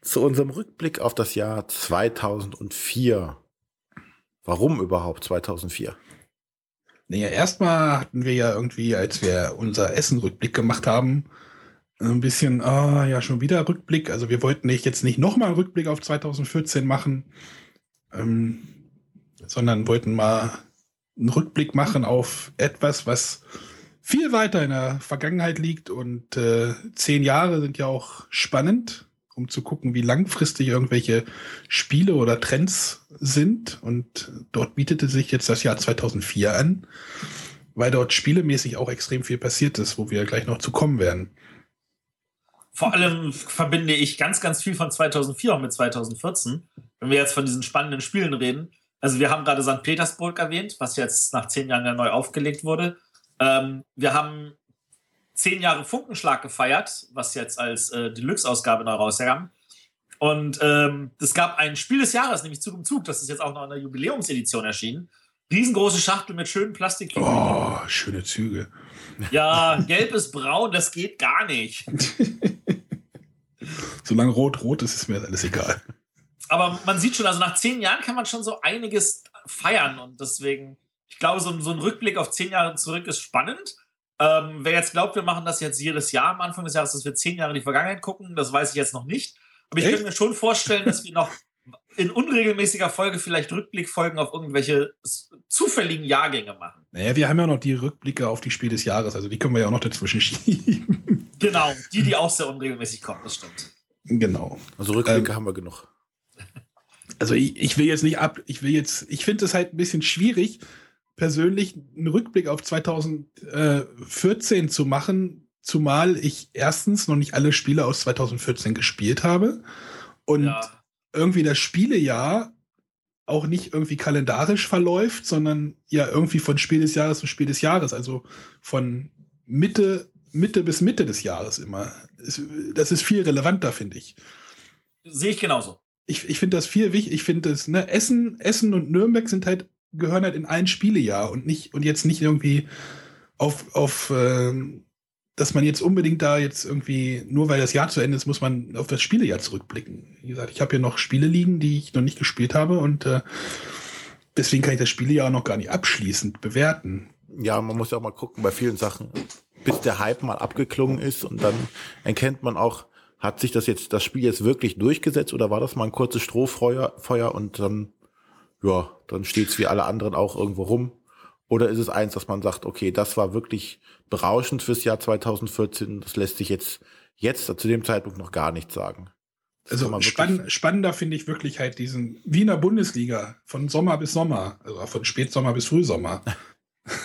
Speaker 1: Zu unserem Rückblick auf das Jahr 2004. Warum überhaupt 2004?
Speaker 2: Naja, erstmal hatten wir ja irgendwie, als wir unser Essen-Rückblick gemacht haben, ein bisschen, ah, ja, schon wieder Rückblick. Also wir wollten nicht, jetzt nicht nochmal einen Rückblick auf 2014 machen, ähm, sondern wollten mal einen Rückblick machen auf etwas, was viel weiter in der Vergangenheit liegt und äh, zehn Jahre sind ja auch spannend, um zu gucken, wie langfristig irgendwelche Spiele oder Trends sind. Und dort bietete sich jetzt das Jahr 2004 an, weil dort spielemäßig auch extrem viel passiert ist, wo wir gleich noch zu kommen werden.
Speaker 3: Vor allem verbinde ich ganz, ganz viel von 2004 auch mit 2014, wenn wir jetzt von diesen spannenden Spielen reden. Also wir haben gerade St. Petersburg erwähnt, was jetzt nach zehn Jahren ja neu aufgelegt wurde. Ähm, wir haben zehn Jahre Funkenschlag gefeiert, was jetzt als äh, Deluxe-Ausgabe neu rauskam. Und ähm, es gab ein Spiel des Jahres, nämlich Zug um Zug. Das ist jetzt auch noch in der Jubiläumsedition erschienen. Riesengroße Schachtel mit schönen Plastik.
Speaker 2: Oh, schöne Züge.
Speaker 3: Ja, gelb ist braun, das geht gar nicht.
Speaker 2: Solange rot-rot ist, ist mir alles egal.
Speaker 3: Aber man sieht schon, also nach zehn Jahren kann man schon so einiges feiern. Und deswegen, ich glaube, so, so ein Rückblick auf zehn Jahre zurück ist spannend. Ähm, wer jetzt glaubt, wir machen das jetzt jedes Jahr am Anfang des Jahres, dass wir zehn Jahre in die Vergangenheit gucken, das weiß ich jetzt noch nicht. Aber ich könnte mir schon vorstellen, dass wir noch in unregelmäßiger Folge vielleicht Rückblickfolgen auf irgendwelche zufälligen Jahrgänge machen.
Speaker 2: Naja, wir haben ja noch die Rückblicke auf die Spiel des Jahres, also die können wir ja auch noch dazwischen schieben.
Speaker 3: Genau, die, die auch sehr unregelmäßig kommen, das stimmt.
Speaker 2: Genau.
Speaker 1: Also Rückblicke ähm, haben wir genug.
Speaker 2: Also ich, ich will jetzt nicht ab, ich will jetzt, ich finde es halt ein bisschen schwierig, persönlich einen Rückblick auf 2014 zu machen, zumal ich erstens noch nicht alle Spiele aus 2014 gespielt habe und ja. Irgendwie das Spielejahr auch nicht irgendwie kalendarisch verläuft, sondern ja irgendwie von Spiel des Jahres zu Spiel des Jahres, also von Mitte, Mitte bis Mitte des Jahres immer. Das ist viel relevanter, finde ich.
Speaker 3: Sehe ich genauso.
Speaker 2: Ich, ich finde das viel wichtig. Ich finde das, ne, Essen, Essen und Nürnberg sind halt gehören halt in ein Spielejahr und nicht und jetzt nicht irgendwie auf, auf ähm, dass man jetzt unbedingt da jetzt irgendwie, nur weil das Jahr zu Ende ist, muss man auf das Spielejahr zurückblicken. Wie gesagt, ich habe hier noch Spiele liegen, die ich noch nicht gespielt habe und äh, deswegen kann ich das Spielejahr noch gar nicht abschließend bewerten.
Speaker 1: Ja, man muss ja auch mal gucken bei vielen Sachen, bis der Hype mal abgeklungen ist und dann erkennt man auch, hat sich das jetzt, das Spiel jetzt wirklich durchgesetzt oder war das mal ein kurzes Strohfeuer Feuer und dann ja, dann steht's wie alle anderen auch irgendwo rum. Oder ist es eins, dass man sagt, okay, das war wirklich berauschend fürs Jahr 2014, das lässt sich jetzt, jetzt zu dem Zeitpunkt noch gar nicht sagen.
Speaker 2: Das also spann spannender finde ich wirklich halt diesen Wiener Bundesliga von Sommer bis Sommer, also von Spätsommer bis Frühsommer.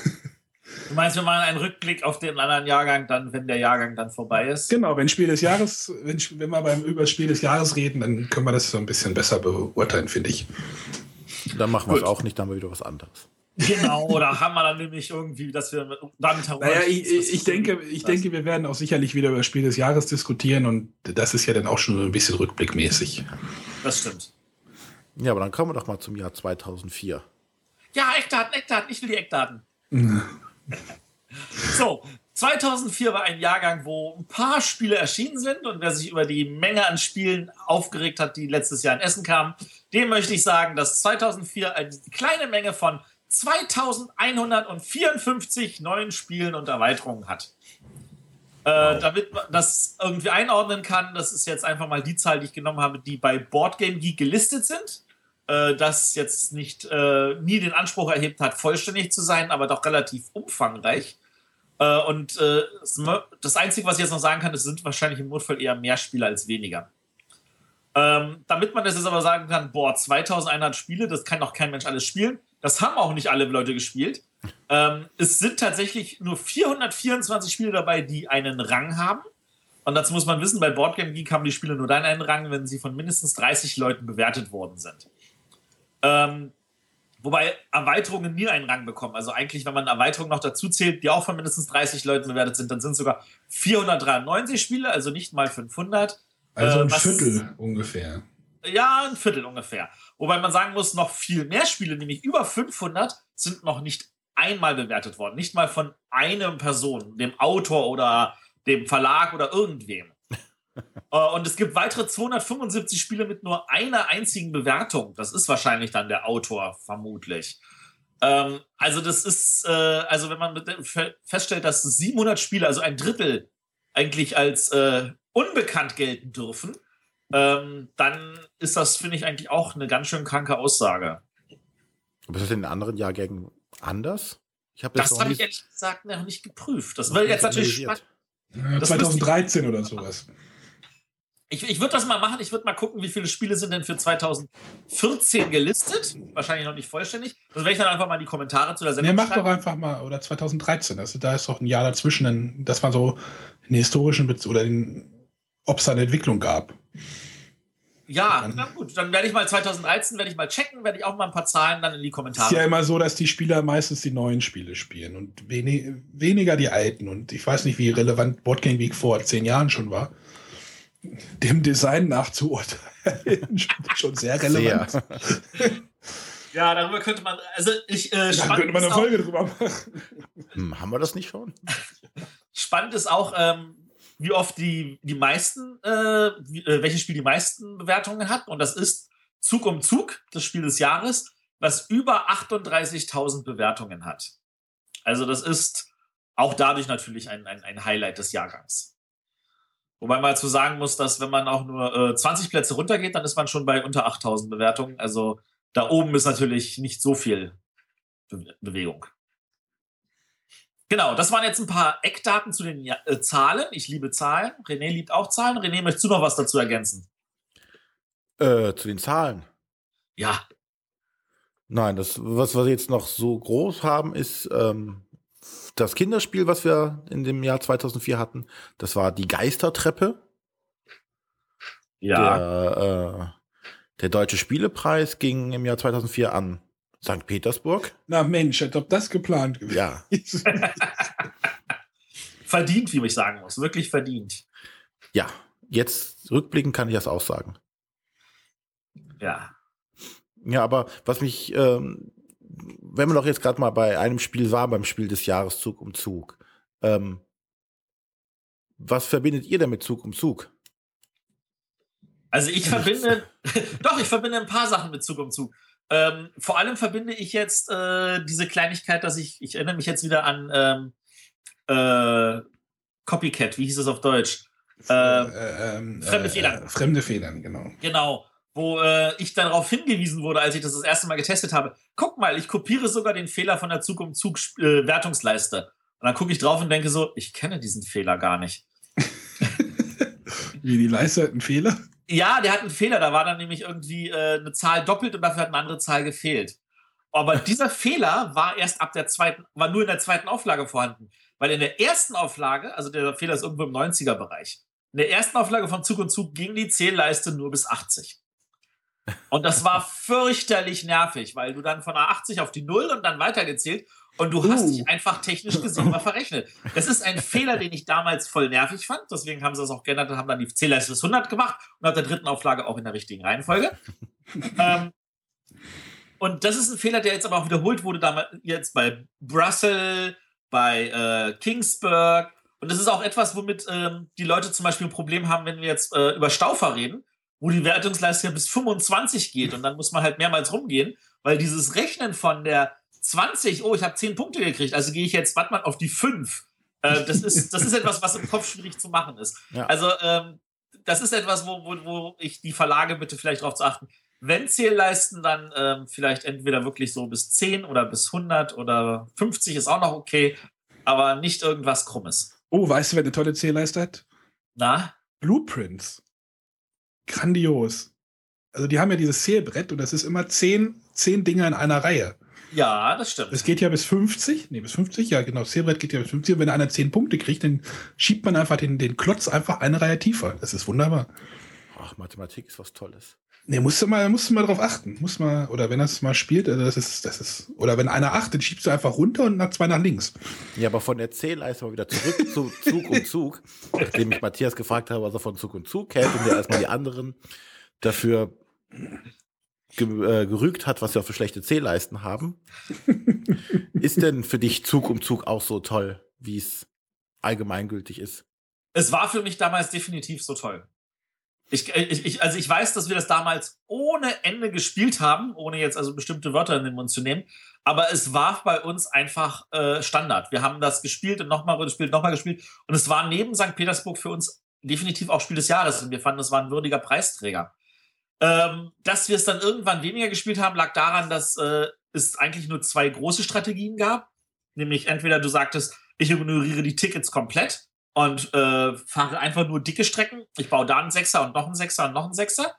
Speaker 3: Du meinst, wir machen einen Rückblick auf den anderen Jahrgang, dann, wenn der Jahrgang dann vorbei ist?
Speaker 2: Genau, wenn Spiel des Jahres, wenn, wenn wir beim über das Spiel des Jahres reden, dann können wir das so ein bisschen besser beurteilen, finde ich.
Speaker 1: Dann machen wir es auch nicht, dann haben wir wieder was anderes.
Speaker 3: Genau, oder haben wir dann nämlich irgendwie, dass wir damit
Speaker 2: herum. Naja, ich, ich denke, ich denke, wir werden auch sicherlich wieder über das Spiel des Jahres diskutieren und das ist ja dann auch schon ein bisschen rückblickmäßig.
Speaker 3: Das stimmt.
Speaker 1: Ja, aber dann kommen wir doch mal zum Jahr 2004.
Speaker 3: Ja, Eckdaten, Eckdaten, ich will die Eckdaten. so, 2004 war ein Jahrgang, wo ein paar Spiele erschienen sind und wer sich über die Menge an Spielen aufgeregt hat, die letztes Jahr in Essen kamen, dem möchte ich sagen, dass 2004 eine kleine Menge von 2154 neuen Spielen und Erweiterungen hat. Äh, damit man das irgendwie einordnen kann, das ist jetzt einfach mal die Zahl, die ich genommen habe, die bei Boardgame Geek gelistet sind. Äh, das jetzt nicht äh, nie den Anspruch erhebt hat, vollständig zu sein, aber doch relativ umfangreich. Äh, und das Einzige, was ich jetzt noch sagen kann, es sind wahrscheinlich im Notfall eher mehr Spieler als weniger. Ähm, damit man das jetzt aber sagen kann, boah, 2100 Spiele, das kann doch kein Mensch alles spielen. Das haben auch nicht alle Leute gespielt. Ähm, es sind tatsächlich nur 424 Spiele dabei, die einen Rang haben. Und dazu muss man wissen, bei Boardgame Geek haben die Spiele nur dann einen Rang, wenn sie von mindestens 30 Leuten bewertet worden sind. Ähm, Wobei Erweiterungen nie einen Rang bekommen. Also eigentlich, wenn man Erweiterungen noch dazu zählt, die auch von mindestens 30 Leuten bewertet sind, dann sind es sogar 493 Spiele, also nicht mal 500.
Speaker 2: Also ein äh, Viertel ungefähr.
Speaker 3: Ja, ein Viertel ungefähr. Wobei man sagen muss, noch viel mehr Spiele, nämlich über 500, sind noch nicht einmal bewertet worden. Nicht mal von einem Person, dem Autor oder dem Verlag oder irgendwem. Äh, und es gibt weitere 275 Spiele mit nur einer einzigen Bewertung. Das ist wahrscheinlich dann der Autor, vermutlich. Ähm, also, das ist, äh, also, wenn man feststellt, dass 700 Spiele, also ein Drittel, eigentlich als äh, unbekannt gelten dürfen, ähm, dann ist das, finde ich, eigentlich auch eine ganz schön kranke Aussage.
Speaker 1: Aber ist das in den anderen Jahrgängen anders? Ich habe
Speaker 3: das habe ich ehrlich gesagt noch nicht geprüft. Das wird jetzt natürlich spannend.
Speaker 2: Ja, 2013 oder sowas.
Speaker 3: Ich, ich würde das mal machen. Ich würde mal gucken, wie viele Spiele sind denn für 2014 gelistet. Wahrscheinlich noch nicht vollständig. Das werde ich dann einfach mal in die Kommentare zu der
Speaker 2: Sendung. Nee, mach doch einfach mal. Oder 2013. Also, da ist doch ein Jahr dazwischen. Das war so einen historischen Bez oder ob es eine Entwicklung gab.
Speaker 3: Ja, na gut, dann werde ich mal 2013 werde ich mal checken, werde ich auch mal ein paar Zahlen dann in die Kommentare. Es
Speaker 2: ist ja immer so, dass die Spieler meistens die neuen Spiele spielen und wenig, weniger die alten. Und ich weiß nicht, wie relevant Boardgame Week vor zehn Jahren schon war dem Design nachzuurteilen, schon sehr relevant. Sehr.
Speaker 3: Ja, darüber könnte man, also ich,
Speaker 2: äh, da könnte man eine Folge auch, drüber machen.
Speaker 1: Hm, haben wir das nicht schon?
Speaker 3: Spannend ist auch, ähm, wie oft die, die meisten, äh, äh, welches Spiel die meisten Bewertungen hat. Und das ist Zug um Zug, das Spiel des Jahres, was über 38.000 Bewertungen hat. Also das ist auch dadurch natürlich ein, ein, ein Highlight des Jahrgangs. Wobei man dazu sagen muss, dass wenn man auch nur äh, 20 Plätze runtergeht, dann ist man schon bei unter 8000 Bewertungen. Also da oben ist natürlich nicht so viel Be Bewegung. Genau, das waren jetzt ein paar Eckdaten zu den äh, Zahlen. Ich liebe Zahlen. René liebt auch Zahlen. René, möchtest du noch was dazu ergänzen?
Speaker 1: Äh, zu den Zahlen?
Speaker 3: Ja.
Speaker 1: Nein, das, was wir jetzt noch so groß haben, ist ähm, das Kinderspiel, was wir in dem Jahr 2004 hatten, das war die Geistertreppe.
Speaker 3: Ja.
Speaker 1: Der, äh, der Deutsche Spielepreis ging im Jahr 2004 an St. Petersburg.
Speaker 2: Na Mensch, als ob das geplant
Speaker 1: gewesen Ja.
Speaker 3: verdient, wie ich sagen muss. Wirklich verdient.
Speaker 1: Ja, jetzt rückblickend kann ich das auch sagen.
Speaker 3: Ja.
Speaker 1: Ja, aber was mich ähm, wenn man doch jetzt gerade mal bei einem Spiel war, beim Spiel des Jahres Zug um Zug, ähm, was verbindet ihr denn mit Zug um Zug?
Speaker 3: Also ich verbinde, doch, ich verbinde ein paar Sachen mit Zug um Zug. Ähm, vor allem verbinde ich jetzt äh, diese Kleinigkeit, dass ich, ich erinnere mich jetzt wieder an ähm, äh, Copycat, wie hieß es auf Deutsch?
Speaker 2: Äh, ähm,
Speaker 3: fremde Federn.
Speaker 2: Äh, fremde Federn, genau.
Speaker 3: Genau wo äh, ich darauf hingewiesen wurde, als ich das das erste Mal getestet habe. Guck mal, ich kopiere sogar den Fehler von der Zug um Zug äh, Wertungsleiste. Und dann gucke ich drauf und denke so, ich kenne diesen Fehler gar nicht.
Speaker 2: Wie die Leiste hat einen Fehler?
Speaker 3: Ja, der hat einen Fehler. Da war dann nämlich irgendwie äh, eine Zahl doppelt und dafür hat eine andere Zahl gefehlt. Aber dieser Fehler war erst ab der zweiten, war nur in der zweiten Auflage vorhanden. Weil in der ersten Auflage, also der Fehler ist irgendwo im 90er-Bereich, in der ersten Auflage von Zug und Zug ging die Zählleiste nur bis 80. Und das war fürchterlich nervig, weil du dann von der 80 auf die 0 und dann weitergezählt und du hast uh. dich einfach technisch gesehen mal verrechnet. Das ist ein Fehler, den ich damals voll nervig fand. Deswegen haben sie das auch geändert und haben dann die bis 100 gemacht und auf der dritten Auflage auch in der richtigen Reihenfolge. ähm, und das ist ein Fehler, der jetzt aber auch wiederholt wurde, damals jetzt bei Brussels, bei äh, Kingsburg. Und das ist auch etwas, womit ähm, die Leute zum Beispiel ein Problem haben, wenn wir jetzt äh, über Staufer reden wo die Wertungsleistung bis 25 geht und dann muss man halt mehrmals rumgehen, weil dieses Rechnen von der 20, oh, ich habe 10 Punkte gekriegt, also gehe ich jetzt, warte mal, auf die 5. Äh, das, ist, das ist etwas, was im Kopf schwierig zu machen ist. Ja. Also, ähm, das ist etwas, wo, wo, wo ich die Verlage bitte vielleicht darauf zu achten. Wenn Zählleisten, dann ähm, vielleicht entweder wirklich so bis 10 oder bis 100 oder 50 ist auch noch okay, aber nicht irgendwas Krummes.
Speaker 2: Oh, weißt du, wer eine tolle Zählleiste hat?
Speaker 3: Na?
Speaker 2: Blueprints grandios. Also die haben ja dieses Zählbrett und das ist immer zehn, zehn Dinger in einer Reihe.
Speaker 3: Ja, das stimmt.
Speaker 2: Es geht ja bis 50. Nee, bis 50, ja, genau. Das Zählbrett geht ja bis 50. Und wenn einer 10 Punkte kriegt, dann schiebt man einfach den, den Klotz einfach eine Reihe tiefer. Das ist wunderbar.
Speaker 1: Ach, Mathematik ist was Tolles.
Speaker 2: Nee, musst du mal, musst du mal drauf achten. Muss mal, oder wenn das mal spielt, also das ist, das ist, oder wenn einer achtet, schiebst du einfach runter und nach zwei nach links.
Speaker 1: Ja, aber von der Zählleiste mal wieder zurück zu Zug und Zug, nachdem ich Matthias gefragt habe, was er von Zug und Zug hält und der erstmal die anderen dafür ge äh, gerügt hat, was auch für schlechte Zählleisten haben. ist denn für dich Zug um Zug auch so toll, wie es allgemeingültig ist?
Speaker 3: Es war für mich damals definitiv so toll. Ich, ich, ich, also ich weiß, dass wir das damals ohne Ende gespielt haben, ohne jetzt also bestimmte Wörter in den Mund zu nehmen. Aber es war bei uns einfach äh, Standard. Wir haben das gespielt und nochmal gespielt, nochmal gespielt. Und es war neben St. Petersburg für uns definitiv auch Spiel des Jahres. Und wir fanden, es war ein würdiger Preisträger. Ähm, dass wir es dann irgendwann weniger gespielt haben, lag daran, dass äh, es eigentlich nur zwei große Strategien gab. Nämlich entweder du sagtest, ich ignoriere die Tickets komplett und äh, fahre einfach nur dicke Strecken. Ich baue da einen Sechser und noch einen Sechser und noch einen Sechser.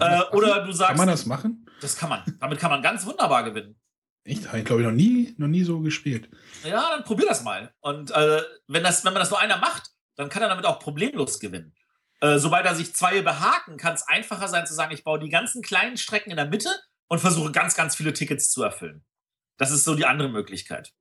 Speaker 3: Äh, oder du sagst.
Speaker 2: Kann man das machen?
Speaker 3: Das kann man. Damit kann man ganz wunderbar gewinnen.
Speaker 2: Echt? Habe ich, glaube ich, noch nie, noch nie so gespielt.
Speaker 3: Ja, dann probier das mal. Und äh, wenn, das, wenn man das nur einer macht, dann kann er damit auch problemlos gewinnen. Äh, sobald er sich zwei behaken, kann es einfacher sein zu sagen, ich baue die ganzen kleinen Strecken in der Mitte und versuche ganz, ganz viele Tickets zu erfüllen. Das ist so die andere Möglichkeit.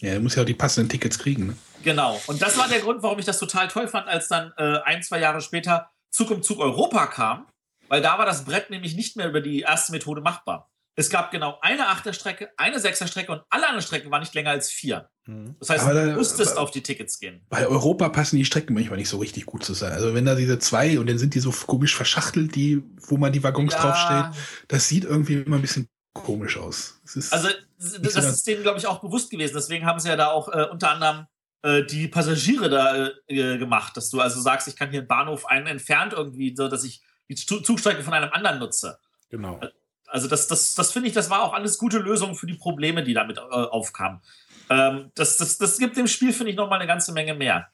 Speaker 2: Ja, er muss ja auch die passenden Tickets kriegen. Ne?
Speaker 3: Genau. Und das war der Grund, warum ich das total toll fand, als dann äh, ein, zwei Jahre später Zug um Zug Europa kam, weil da war das Brett nämlich nicht mehr über die erste Methode machbar. Es gab genau eine Achterstrecke, eine Sechserstrecke und alle anderen Strecken waren nicht länger als vier. Mhm. Das heißt, da, du musstest aber, auf die Tickets gehen.
Speaker 2: Bei Europa passen die Strecken manchmal nicht so richtig gut zu sein. Also wenn da diese zwei und dann sind die so komisch verschachtelt, die, wo man die Waggons ja. draufstellt, das sieht irgendwie immer ein bisschen komisch aus.
Speaker 3: also das ist denen, glaube ich, auch bewusst gewesen. Deswegen haben sie ja da auch äh, unter anderem äh, die Passagiere da äh, gemacht, dass du also sagst, ich kann hier einen Bahnhof einen entfernt irgendwie, so dass ich die Zugstrecke von einem anderen nutze.
Speaker 1: Genau.
Speaker 3: Also das, das, das finde ich, das war auch alles gute Lösungen für die Probleme, die damit äh, aufkamen. Ähm, das, das, das gibt dem Spiel, finde ich, noch mal eine ganze Menge mehr.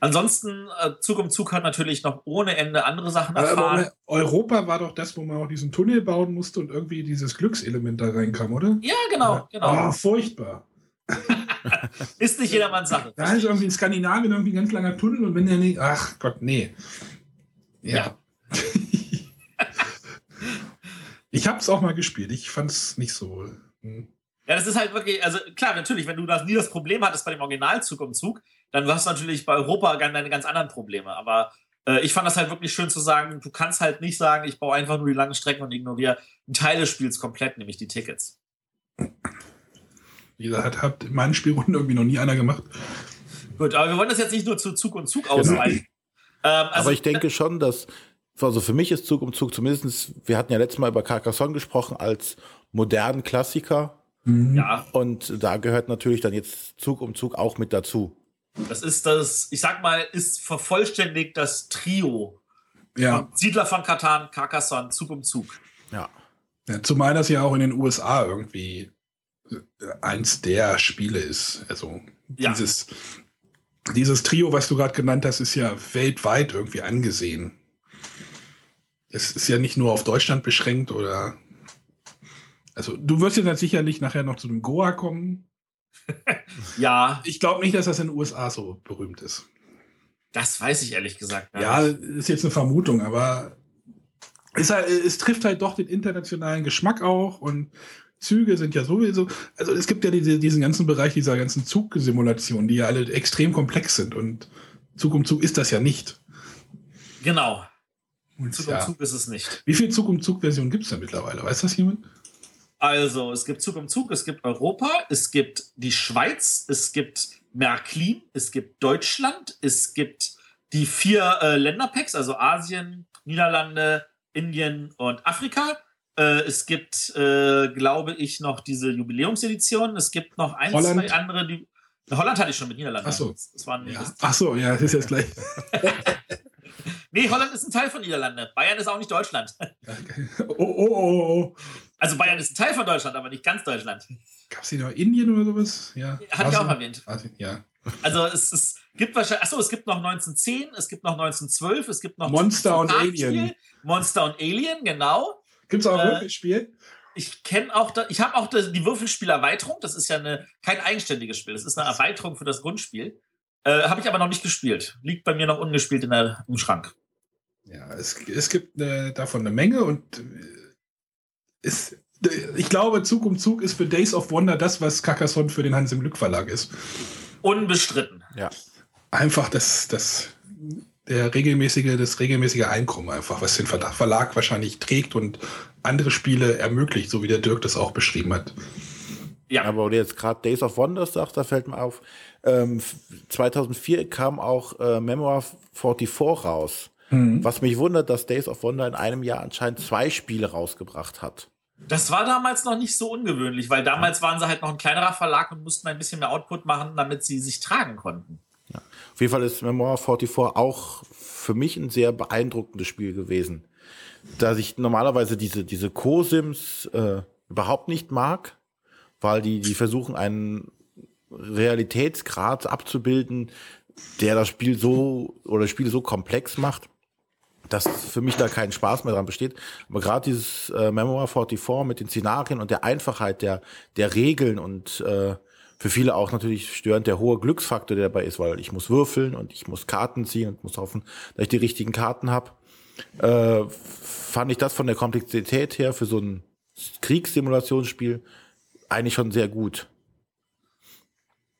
Speaker 3: Ansonsten, äh, Zug um Zug hat natürlich noch ohne Ende andere Sachen erfahren. Aber
Speaker 2: Europa war doch das, wo man auch diesen Tunnel bauen musste und irgendwie dieses Glückselement da reinkam, oder?
Speaker 3: Ja, genau, genau.
Speaker 2: Ah, furchtbar.
Speaker 3: ist nicht jedermanns Sache.
Speaker 2: Da ist irgendwie in Skandinavien irgendwie ein ganz langer Tunnel und wenn der nicht. Ach Gott, nee. Ja. ja. Ich habe es auch mal gespielt. Ich fand es nicht so. Hm.
Speaker 3: Ja, das ist halt wirklich, also klar, natürlich, wenn du das nie das Problem hattest bei dem Originalzug um Zug, dann hast du natürlich bei Europa deine ganz anderen Probleme. Aber äh, ich fand das halt wirklich schön zu sagen, du kannst halt nicht sagen, ich baue einfach nur die langen Strecken und ignoriere einen Teil des Spiels komplett, nämlich die Tickets.
Speaker 2: Wie gesagt, hat, in meinen Spielrunden irgendwie noch nie einer gemacht.
Speaker 3: Gut, aber wir wollen das jetzt nicht nur zu Zug und Zug ausweiten. Genau.
Speaker 1: Ähm, also, aber ich denke schon, dass also für mich ist Zug um Zug zumindest, wir hatten ja letztes Mal über Carcassonne gesprochen, als modernen Klassiker.
Speaker 3: Mhm. Ja.
Speaker 1: Und da gehört natürlich dann jetzt Zug um Zug auch mit dazu.
Speaker 3: Das ist das, ich sag mal, ist vervollständigt das Trio.
Speaker 2: Ja.
Speaker 3: Siedler von Katan, Carcassonne, Zug um Zug.
Speaker 1: Ja.
Speaker 2: ja. Zumal das ja auch in den USA irgendwie eins der Spiele ist. Also ja. dieses, dieses Trio, was du gerade genannt hast, ist ja weltweit irgendwie angesehen es ist ja nicht nur auf Deutschland beschränkt oder. Also, du wirst dann sicherlich nachher noch zu dem Goa kommen.
Speaker 3: ja.
Speaker 2: Ich glaube nicht, dass das in den USA so berühmt ist.
Speaker 3: Das weiß ich ehrlich gesagt.
Speaker 2: Nicht. Ja, ist jetzt eine Vermutung, aber es, halt, es trifft halt doch den internationalen Geschmack auch und Züge sind ja sowieso, also es gibt ja diese, diesen ganzen Bereich dieser ganzen Zugsimulationen, die ja alle extrem komplex sind und Zug um Zug ist das ja nicht.
Speaker 3: Genau. Zug um Zug ist es nicht.
Speaker 2: Wie viele Zug um Zug-Versionen gibt es denn mittlerweile? Weiß das jemand?
Speaker 3: Also, es gibt Zug um Zug, es gibt Europa, es gibt die Schweiz, es gibt Märklin, es gibt Deutschland, es gibt die vier äh, Länderpacks, also Asien, Niederlande, Indien und Afrika. Äh, es gibt, äh, glaube ich, noch diese Jubiläumsedition. Es gibt noch ein, Holland. zwei andere. Die Holland hatte ich schon mit Niederlanden.
Speaker 2: Ach so.
Speaker 3: Das, das waren,
Speaker 2: ja. Ach so, ja, das ist jetzt gleich.
Speaker 3: Nee, Holland ist ein Teil von Niederlande. Bayern ist auch nicht Deutschland.
Speaker 2: Oh, oh, oh, oh.
Speaker 3: Also Bayern ist ein Teil von Deutschland, aber nicht ganz Deutschland.
Speaker 2: Gab es hier noch Indien oder sowas? Ja.
Speaker 3: Hatte ich auch erwähnt.
Speaker 2: Asien, ja.
Speaker 3: Also es, es gibt wahrscheinlich, achso, es gibt noch 1910, es gibt noch 1912, es gibt noch
Speaker 2: Monster und Alien.
Speaker 3: Monster und Alien, genau.
Speaker 2: Gibt es auch ein äh, Würfelspiel?
Speaker 3: Ich kenne auch, da, ich habe auch die Würfelspielerweiterung. Das ist ja eine, kein eigenständiges Spiel. Das ist eine Erweiterung für das Grundspiel. Äh, habe ich aber noch nicht gespielt. Liegt bei mir noch ungespielt in der, im Schrank.
Speaker 2: Ja, es, es gibt äh, davon eine Menge und äh, es, ich glaube, Zug um Zug ist für Days of Wonder das, was Carcassonne für den Hans im Glück Verlag ist.
Speaker 3: Unbestritten.
Speaker 1: Ja.
Speaker 2: Einfach das, das, der regelmäßige, das regelmäßige Einkommen einfach, was den Verlag wahrscheinlich trägt und andere Spiele ermöglicht, so wie der Dirk das auch beschrieben hat.
Speaker 1: Ja. Aber du jetzt gerade Days of Wonder sagst, da fällt mir auf, ähm, 2004 kam auch äh, Memoir 44 raus. Mhm. Was mich wundert, dass Days of Wonder in einem Jahr anscheinend zwei Spiele rausgebracht hat.
Speaker 3: Das war damals noch nicht so ungewöhnlich, weil damals waren sie halt noch ein kleinerer Verlag und mussten ein bisschen mehr Output machen, damit sie sich tragen konnten.
Speaker 1: Ja. Auf jeden Fall ist Memoir 44 auch für mich ein sehr beeindruckendes Spiel gewesen. Da ich normalerweise diese, diese Co-Sims äh, überhaupt nicht mag, weil die, die versuchen, einen Realitätsgrad abzubilden, der das Spiel so oder das Spiel so komplex macht, dass für mich da kein Spaß mehr dran besteht. Aber gerade dieses äh, Memoir 44 mit den Szenarien und der Einfachheit der, der Regeln und äh, für viele auch natürlich störend der hohe Glücksfaktor, der dabei ist, weil ich muss würfeln und ich muss Karten ziehen und muss hoffen, dass ich die richtigen Karten habe. Äh, fand ich das von der Komplexität her für so ein Kriegssimulationsspiel eigentlich schon sehr gut.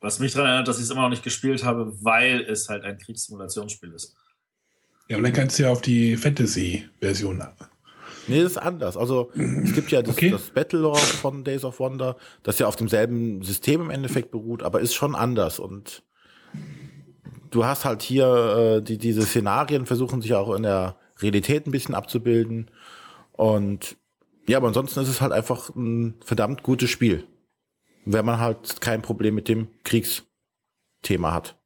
Speaker 3: Was mich daran erinnert, dass ich es immer noch nicht gespielt habe, weil es halt ein Kriegssimulationsspiel ist.
Speaker 2: Ja, und dann kannst du ja auf die Fantasy-Version
Speaker 1: Nee, das ist anders. Also es gibt ja das,
Speaker 2: Okay.
Speaker 1: das Battlelore von Days of Wonder, das ja auf demselben System im Endeffekt beruht, aber ist schon anders. Und du hast halt hier äh, die, diese Szenarien versuchen sich auch in der Realität ein bisschen abzubilden. Und ja, aber ansonsten ist es halt einfach ein verdammt gutes Spiel. Wenn man halt kein Problem mit dem Kriegsthema hat.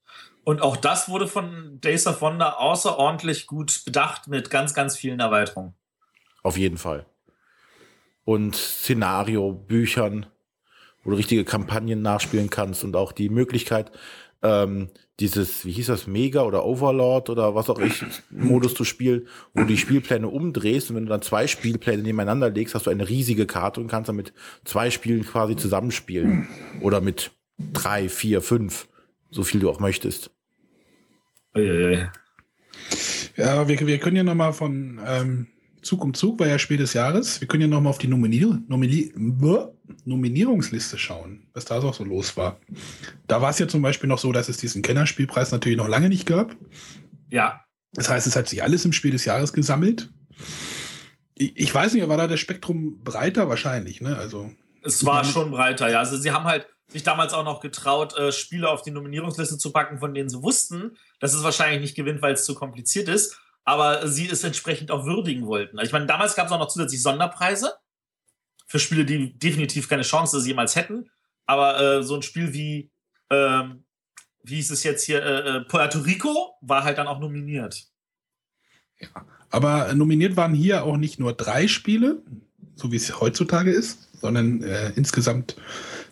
Speaker 3: Und auch das wurde von Days of Wonder außerordentlich gut bedacht mit ganz, ganz vielen Erweiterungen.
Speaker 1: Auf jeden Fall. Und Szenario, Büchern, wo du richtige Kampagnen nachspielen kannst und auch die Möglichkeit, ähm, dieses, wie hieß das, Mega oder Overlord oder was auch ich, Modus zu spielen, wo du die Spielpläne umdrehst und wenn du dann zwei Spielpläne nebeneinander legst, hast du eine riesige Karte und kannst dann mit zwei Spielen quasi zusammenspielen. Oder mit drei, vier, fünf, so viel du auch möchtest.
Speaker 2: Ja, wir, wir können ja noch mal von ähm, Zug um Zug, war ja Spiel des Jahres. Wir können ja noch mal auf die Nominier Nomini Bäh, Nominierungsliste schauen, was da auch so los war. Da war es ja zum Beispiel noch so, dass es diesen Kennerspielpreis natürlich noch lange nicht gab.
Speaker 3: Ja,
Speaker 2: Das heißt, es hat sich alles im Spiel des Jahres gesammelt. Ich, weiß nicht, war da das Spektrum breiter wahrscheinlich, ne? Also
Speaker 3: es war schon breiter, ja. Also sie haben halt sich damals auch noch getraut, äh, Spiele auf die Nominierungsliste zu packen, von denen sie wussten, dass es wahrscheinlich nicht gewinnt, weil es zu kompliziert ist, aber sie es entsprechend auch würdigen wollten. Also ich meine, damals gab es auch noch zusätzlich Sonderpreise für Spiele, die definitiv keine Chance jemals hätten. Aber äh, so ein Spiel wie, ähm, wie hieß es jetzt hier, äh, äh, Puerto Rico war halt dann auch nominiert.
Speaker 2: Aber nominiert waren hier auch nicht nur drei Spiele, so wie es heutzutage ist, sondern äh, insgesamt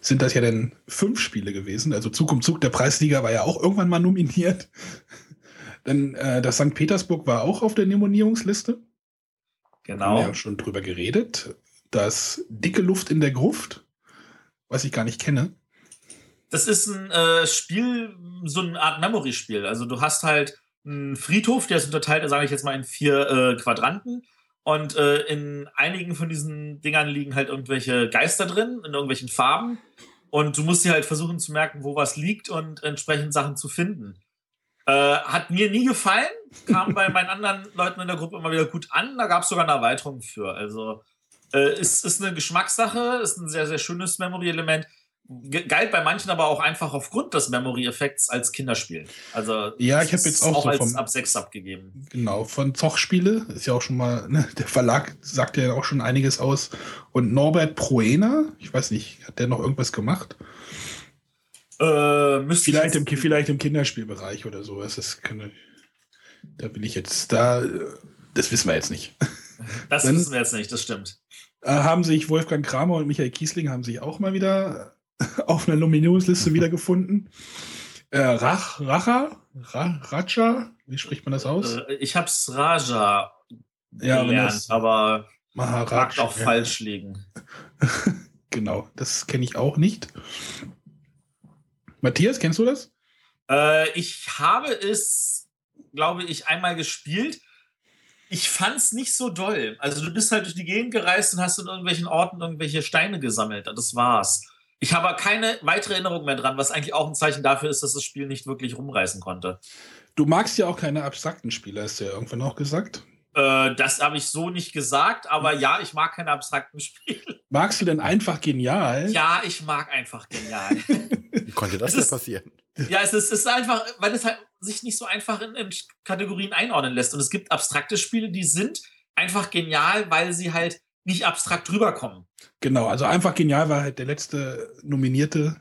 Speaker 2: sind das ja dann fünf Spiele gewesen. Also Zug um Zug der Preisliga war ja auch irgendwann mal nominiert. Dann äh, das St. Petersburg war auch auf der Nominierungsliste. Haben wir
Speaker 3: Genau.
Speaker 2: ja schon drüber geredet. Das Dicke Luft in der Gruft, was ich gar nicht kenne.
Speaker 3: Das ist ein äh, Spiel, so eine Art Memory-Spiel. Also du hast halt einen Friedhof, der ist unterteilt, sage ich jetzt mal, in vier äh, Quadranten. Und äh, in einigen von diesen Dingern liegen halt irgendwelche Geister drin, in irgendwelchen Farben. Und du musst dir halt versuchen zu merken, wo was liegt und entsprechend Sachen zu finden. Äh, hat mir nie gefallen, kam bei meinen anderen Leuten in der Gruppe immer wieder gut an. Da gab es sogar eine Erweiterung für. Also äh, ist, ist eine Geschmackssache, ist ein sehr, sehr schönes Memory-Element. Galt bei manchen aber auch einfach aufgrund des Memory-Effekts als Kinderspiel. Also
Speaker 2: Ja, ich
Speaker 3: es
Speaker 2: hab jetzt
Speaker 3: ist
Speaker 2: auch so
Speaker 3: als
Speaker 2: vom-
Speaker 3: ab 6 abgegeben.
Speaker 2: Genau, von Zoch-Spiele. Ist ja auch schon mal, ne, der Verlag sagt ja auch schon einiges aus. Und Norbert Proena, ich weiß nicht, hat der noch irgendwas gemacht?
Speaker 3: Äh,
Speaker 2: Vielleicht im, vielleicht im Kinderspielbereich oder sowas. Das kann, da will ich jetzt, da, das wissen wir jetzt nicht.
Speaker 3: Das
Speaker 2: dann-
Speaker 3: wissen wir jetzt nicht, das stimmt.
Speaker 2: Äh, haben sich Wolfgang Kramer und Michael Kiesling haben sich auch mal wieder auf einer Nominierungsliste wiedergefunden. Äh, Rach, Racha, Ra, Racha, wie spricht man das aus?
Speaker 3: Äh, ich hab's Raja
Speaker 2: ja,
Speaker 3: gelernt,
Speaker 2: das
Speaker 3: aber
Speaker 2: Maharaj.
Speaker 3: mag auch
Speaker 2: ja.
Speaker 3: falsch liegen.
Speaker 2: Genau, das kenne ich auch nicht. Matthias, kennst du das?
Speaker 3: Äh, ich habe es, glaube ich, einmal gespielt. Ich fand's nicht so doll. Also du bist halt durch die Gegend gereist und hast in irgendwelchen Orten irgendwelche Steine gesammelt. Das war's. Ich habe keine weitere Erinnerung mehr dran, was eigentlich auch ein Zeichen dafür ist, dass das Spiel nicht wirklich rumreißen konnte.
Speaker 2: Du magst ja auch keine abstrakten Spiele, hast du ja irgendwann auch gesagt.
Speaker 3: Äh, das habe ich so nicht gesagt, aber ja, ich mag keine abstrakten Spiele.
Speaker 2: Magst du denn einfach genial?
Speaker 3: Ja, ich mag einfach genial.
Speaker 1: Wie konnte das denn passieren?
Speaker 3: Ja, es ist, es ist einfach, weil es halt sich nicht so einfach in, in Kategorien einordnen lässt. Und es gibt abstrakte Spiele, die sind einfach genial, weil sie halt nicht abstrakt rüberkommen.
Speaker 2: Genau, also einfach genial war halt der letzte Nominierte.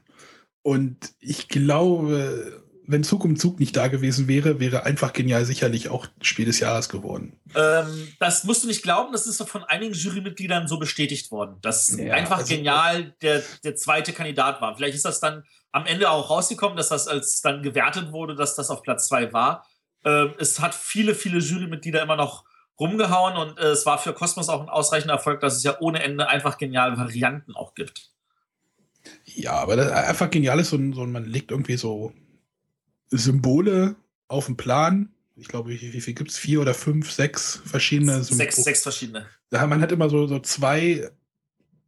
Speaker 2: Und ich glaube, wenn Zug um Zug nicht da gewesen wäre, wäre einfach genial sicherlich auch Spiel des Jahres geworden.
Speaker 3: Ähm, das musst du nicht glauben, das ist von einigen Jurymitgliedern so bestätigt worden, dass
Speaker 2: Ja,
Speaker 3: einfach
Speaker 2: also-
Speaker 3: genial der, der zweite Kandidat war. Vielleicht ist das dann am Ende auch rausgekommen, dass das als dann gewertet wurde, dass das auf Platz zwei war. Ähm, es hat viele, viele Jurymitglieder immer noch rumgehauen und äh, es war für Cosmos auch ein ausreichender Erfolg, dass es ja ohne Ende einfach geniale Varianten auch gibt.
Speaker 2: Ja, aber das einfach genial ist, so, so man legt irgendwie so Symbole auf den Plan. Ich glaube, wie, wie viel gibt es? Vier oder fünf, sechs verschiedene
Speaker 3: Symbole. Sechs, sechs verschiedene.
Speaker 2: Ja, man hat immer so, so zwei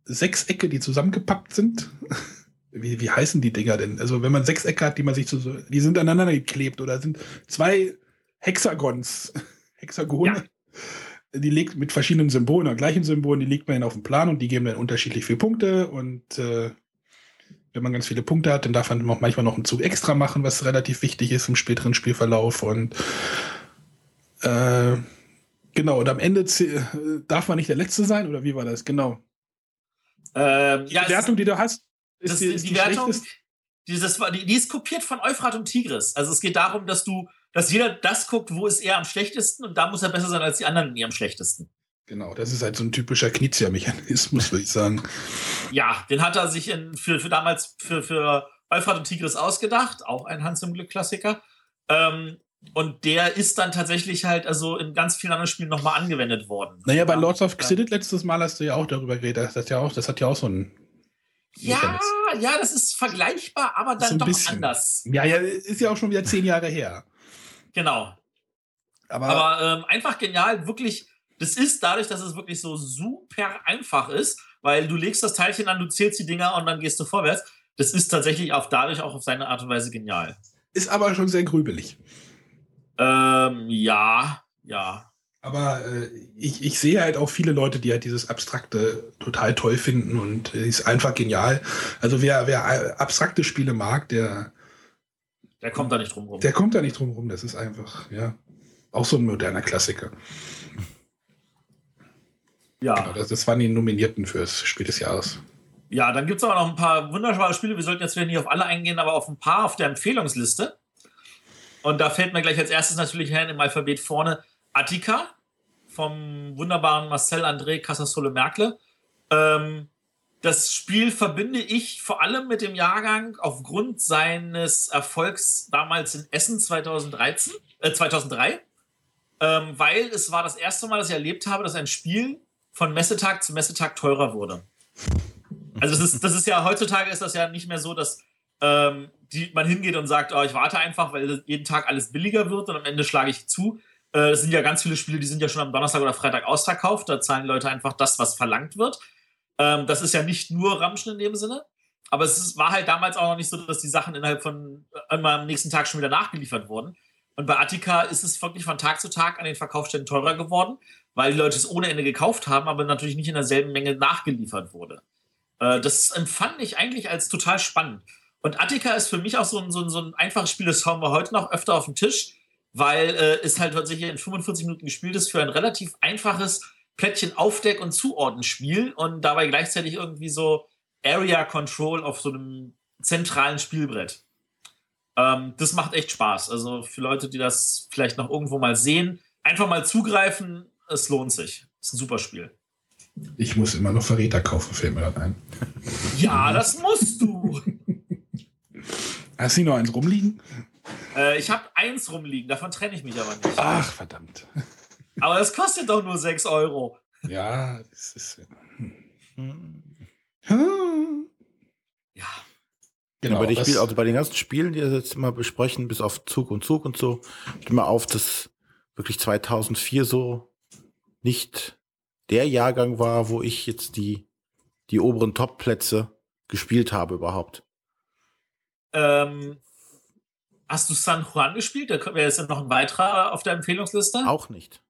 Speaker 2: Sechsecke, die zusammengepackt sind. Wie, wie heißen die Dinger denn? Also, wenn man Sechsecke hat, die man sich so, die sind aneinander geklebt oder sind zwei Hexagons, Hexagone. Ja. Die legt mit verschiedenen Symbolen oder gleichen Symbolen, die legt man auf den Plan und die geben dann unterschiedlich viele Punkte und äh, wenn man ganz viele Punkte hat, dann darf man auch manchmal noch einen Zug extra machen, was relativ wichtig ist im späteren Spielverlauf. Und äh, genau, und am Ende darf man nicht der Letzte sein, oder wie war das? Genau.
Speaker 3: Ähm, ja,
Speaker 2: die Wertung, die du hast,
Speaker 3: ist das, die, ist die, die Wertung, dieses, die, die ist kopiert von Euphrat und Tigris. Also es geht darum, dass du, dass jeder das guckt, wo ist er am schlechtesten und da muss er besser sein als die anderen die am schlechtesten.
Speaker 2: Genau, das ist halt so ein typischer Knizia-Mechanismus, würde ich sagen.
Speaker 3: Ja, den hat er sich in, für, für damals für, für Euphrat und Tigris ausgedacht, auch ein Hans im Glück-Klassiker. Ähm, und der ist dann tatsächlich halt also in ganz vielen anderen Spielen nochmal angewendet worden.
Speaker 2: Naja, bei Lords of Xidit letztes Mal hast du ja auch darüber geredet. Das, ja auch, das hat ja auch so ein.
Speaker 3: Ja, ja, das ist vergleichbar, aber dann doch bisschen. anders.
Speaker 2: Ja, ja, ist ja auch schon wieder zehn Jahre her.
Speaker 3: Genau. Aber, aber ähm, einfach genial, wirklich das ist dadurch, dass es wirklich so super einfach ist, weil du legst das Teilchen an, du zählst die Dinger und dann gehst du vorwärts. Das ist tatsächlich auch dadurch auch auf seine Art und Weise genial.
Speaker 2: Ist aber schon sehr grübelig.
Speaker 3: Ähm, ja, ja.
Speaker 2: Aber äh, ich, ich sehe halt auch viele Leute, die halt dieses Abstrakte total toll finden und äh, ist einfach genial. Also wer, wer abstrakte Spiele mag, der.
Speaker 3: Der kommt da nicht drum rum.
Speaker 2: Der kommt da nicht drum rum. Das ist einfach, ja. Auch so ein moderner Klassiker. Ja. Genau, das, das waren die Nominierten fürs Spiel des Jahres.
Speaker 3: Ja, dann gibt es aber noch ein paar wunderbare Spiele. Wir sollten jetzt wieder nicht auf alle eingehen, aber auf ein paar auf der Empfehlungsliste. Und da fällt mir gleich als erstes natürlich her im Alphabet vorne Attica vom wunderbaren Marcel André Casasole Merkle. Ähm, das Spiel verbinde ich vor allem mit dem Jahrgang aufgrund seines Erfolgs damals in Essen 2013, äh, 2003, ähm, weil es war das erste Mal, dass ich erlebt habe, dass ein Spiel von Messetag zu Messetag teurer wurde. Also das ist, das ist ja, heutzutage ist das ja nicht mehr so, dass ähm, die, man hingeht und sagt, oh, ich warte einfach, weil jeden Tag alles billiger wird und am Ende schlage ich zu. Äh, es sind ja ganz viele Spiele, die sind ja schon am Donnerstag oder Freitag ausverkauft. Da zahlen Leute einfach das, was verlangt wird. Ähm, das ist ja nicht nur Ramschen in dem Sinne. Aber es ist, war halt damals auch noch nicht so, dass die Sachen innerhalb von äh, immer am nächsten Tag schon wieder nachgeliefert wurden. Und bei Attica ist es wirklich von Tag zu Tag an den Verkaufsständen teurer geworden weil die Leute es ohne Ende gekauft haben, aber natürlich nicht in derselben Menge nachgeliefert wurde. Äh, das empfand ich eigentlich als total spannend. Und Attica ist für mich auch so ein, so ein, so ein einfaches Spiel, das haben wir heute noch öfter auf dem Tisch, weil äh, es halt tatsächlich in 45 Minuten gespielt ist für ein relativ einfaches Plättchen Aufdeck- und Zuordnenspiel und dabei gleichzeitig irgendwie so Area Control auf so einem zentralen Spielbrett. Ähm, das macht echt Spaß. Also für Leute, die das vielleicht noch irgendwo mal sehen, einfach mal zugreifen, es lohnt sich. Ist ein super Spiel.
Speaker 2: Ich muss immer noch Verräter kaufen, fällt mir dann ein.
Speaker 3: Ja, das musst du.
Speaker 2: Hast du noch eins rumliegen?
Speaker 3: Äh, ich habe eins rumliegen, davon trenne ich mich aber nicht.
Speaker 2: Ach, verdammt.
Speaker 3: Aber das kostet doch nur 6 Euro.
Speaker 2: Ja, das ist. Hm.
Speaker 1: Ja. Genau, bei, den Spiel, also bei den ganzen Spielen, die wir jetzt immer besprechen, bis auf Zug und Zug und so, ich mal auf, dass wirklich 2004 so nicht der Jahrgang war, wo ich jetzt die, die oberen Top-Plätze gespielt habe überhaupt.
Speaker 3: Ähm, hast du San Juan gespielt? Da wäre jetzt noch ein weiterer auf der Empfehlungsliste.
Speaker 1: Auch nicht.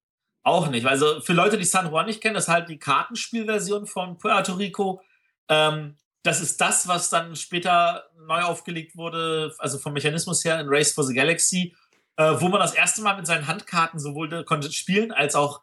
Speaker 3: Auch nicht. Also für Leute, die San Juan nicht kennen, das ist halt die Kartenspielversion von Puerto Rico. Ähm, das ist das, was dann später neu aufgelegt wurde, also vom Mechanismus her in Race for the Galaxy, äh, wo man das erste Mal mit seinen Handkarten sowohl konnte spielen als auch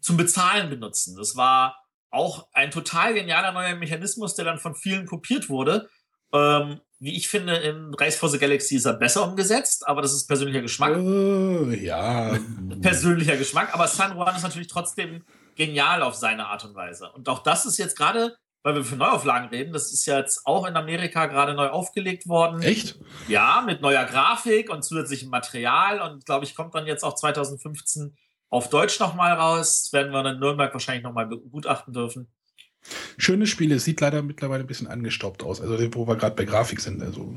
Speaker 3: zum Bezahlen benutzen. Das war auch ein total genialer neuer Mechanismus, der dann von vielen kopiert wurde. Ähm, wie ich finde, in Race for the Galaxy ist er besser umgesetzt, aber das ist persönlicher Geschmack.
Speaker 2: Uh, ja.
Speaker 3: persönlicher Geschmack, aber San Juan ist natürlich trotzdem genial auf seine Art und Weise. Und auch das ist jetzt gerade weil wir für Neuauflagen reden. Das ist ja jetzt auch in Amerika gerade neu aufgelegt worden.
Speaker 2: Echt?
Speaker 3: Ja, mit neuer Grafik und zusätzlichem Material. Und glaube ich, kommt dann jetzt auch 2015 auf Deutsch nochmal raus. Das werden wir dann in Nürnberg wahrscheinlich nochmal begutachten dürfen.
Speaker 2: Schönes Spiel, es sieht leider mittlerweile ein bisschen angestaubt aus, also wo wir gerade bei Grafik sind. Also.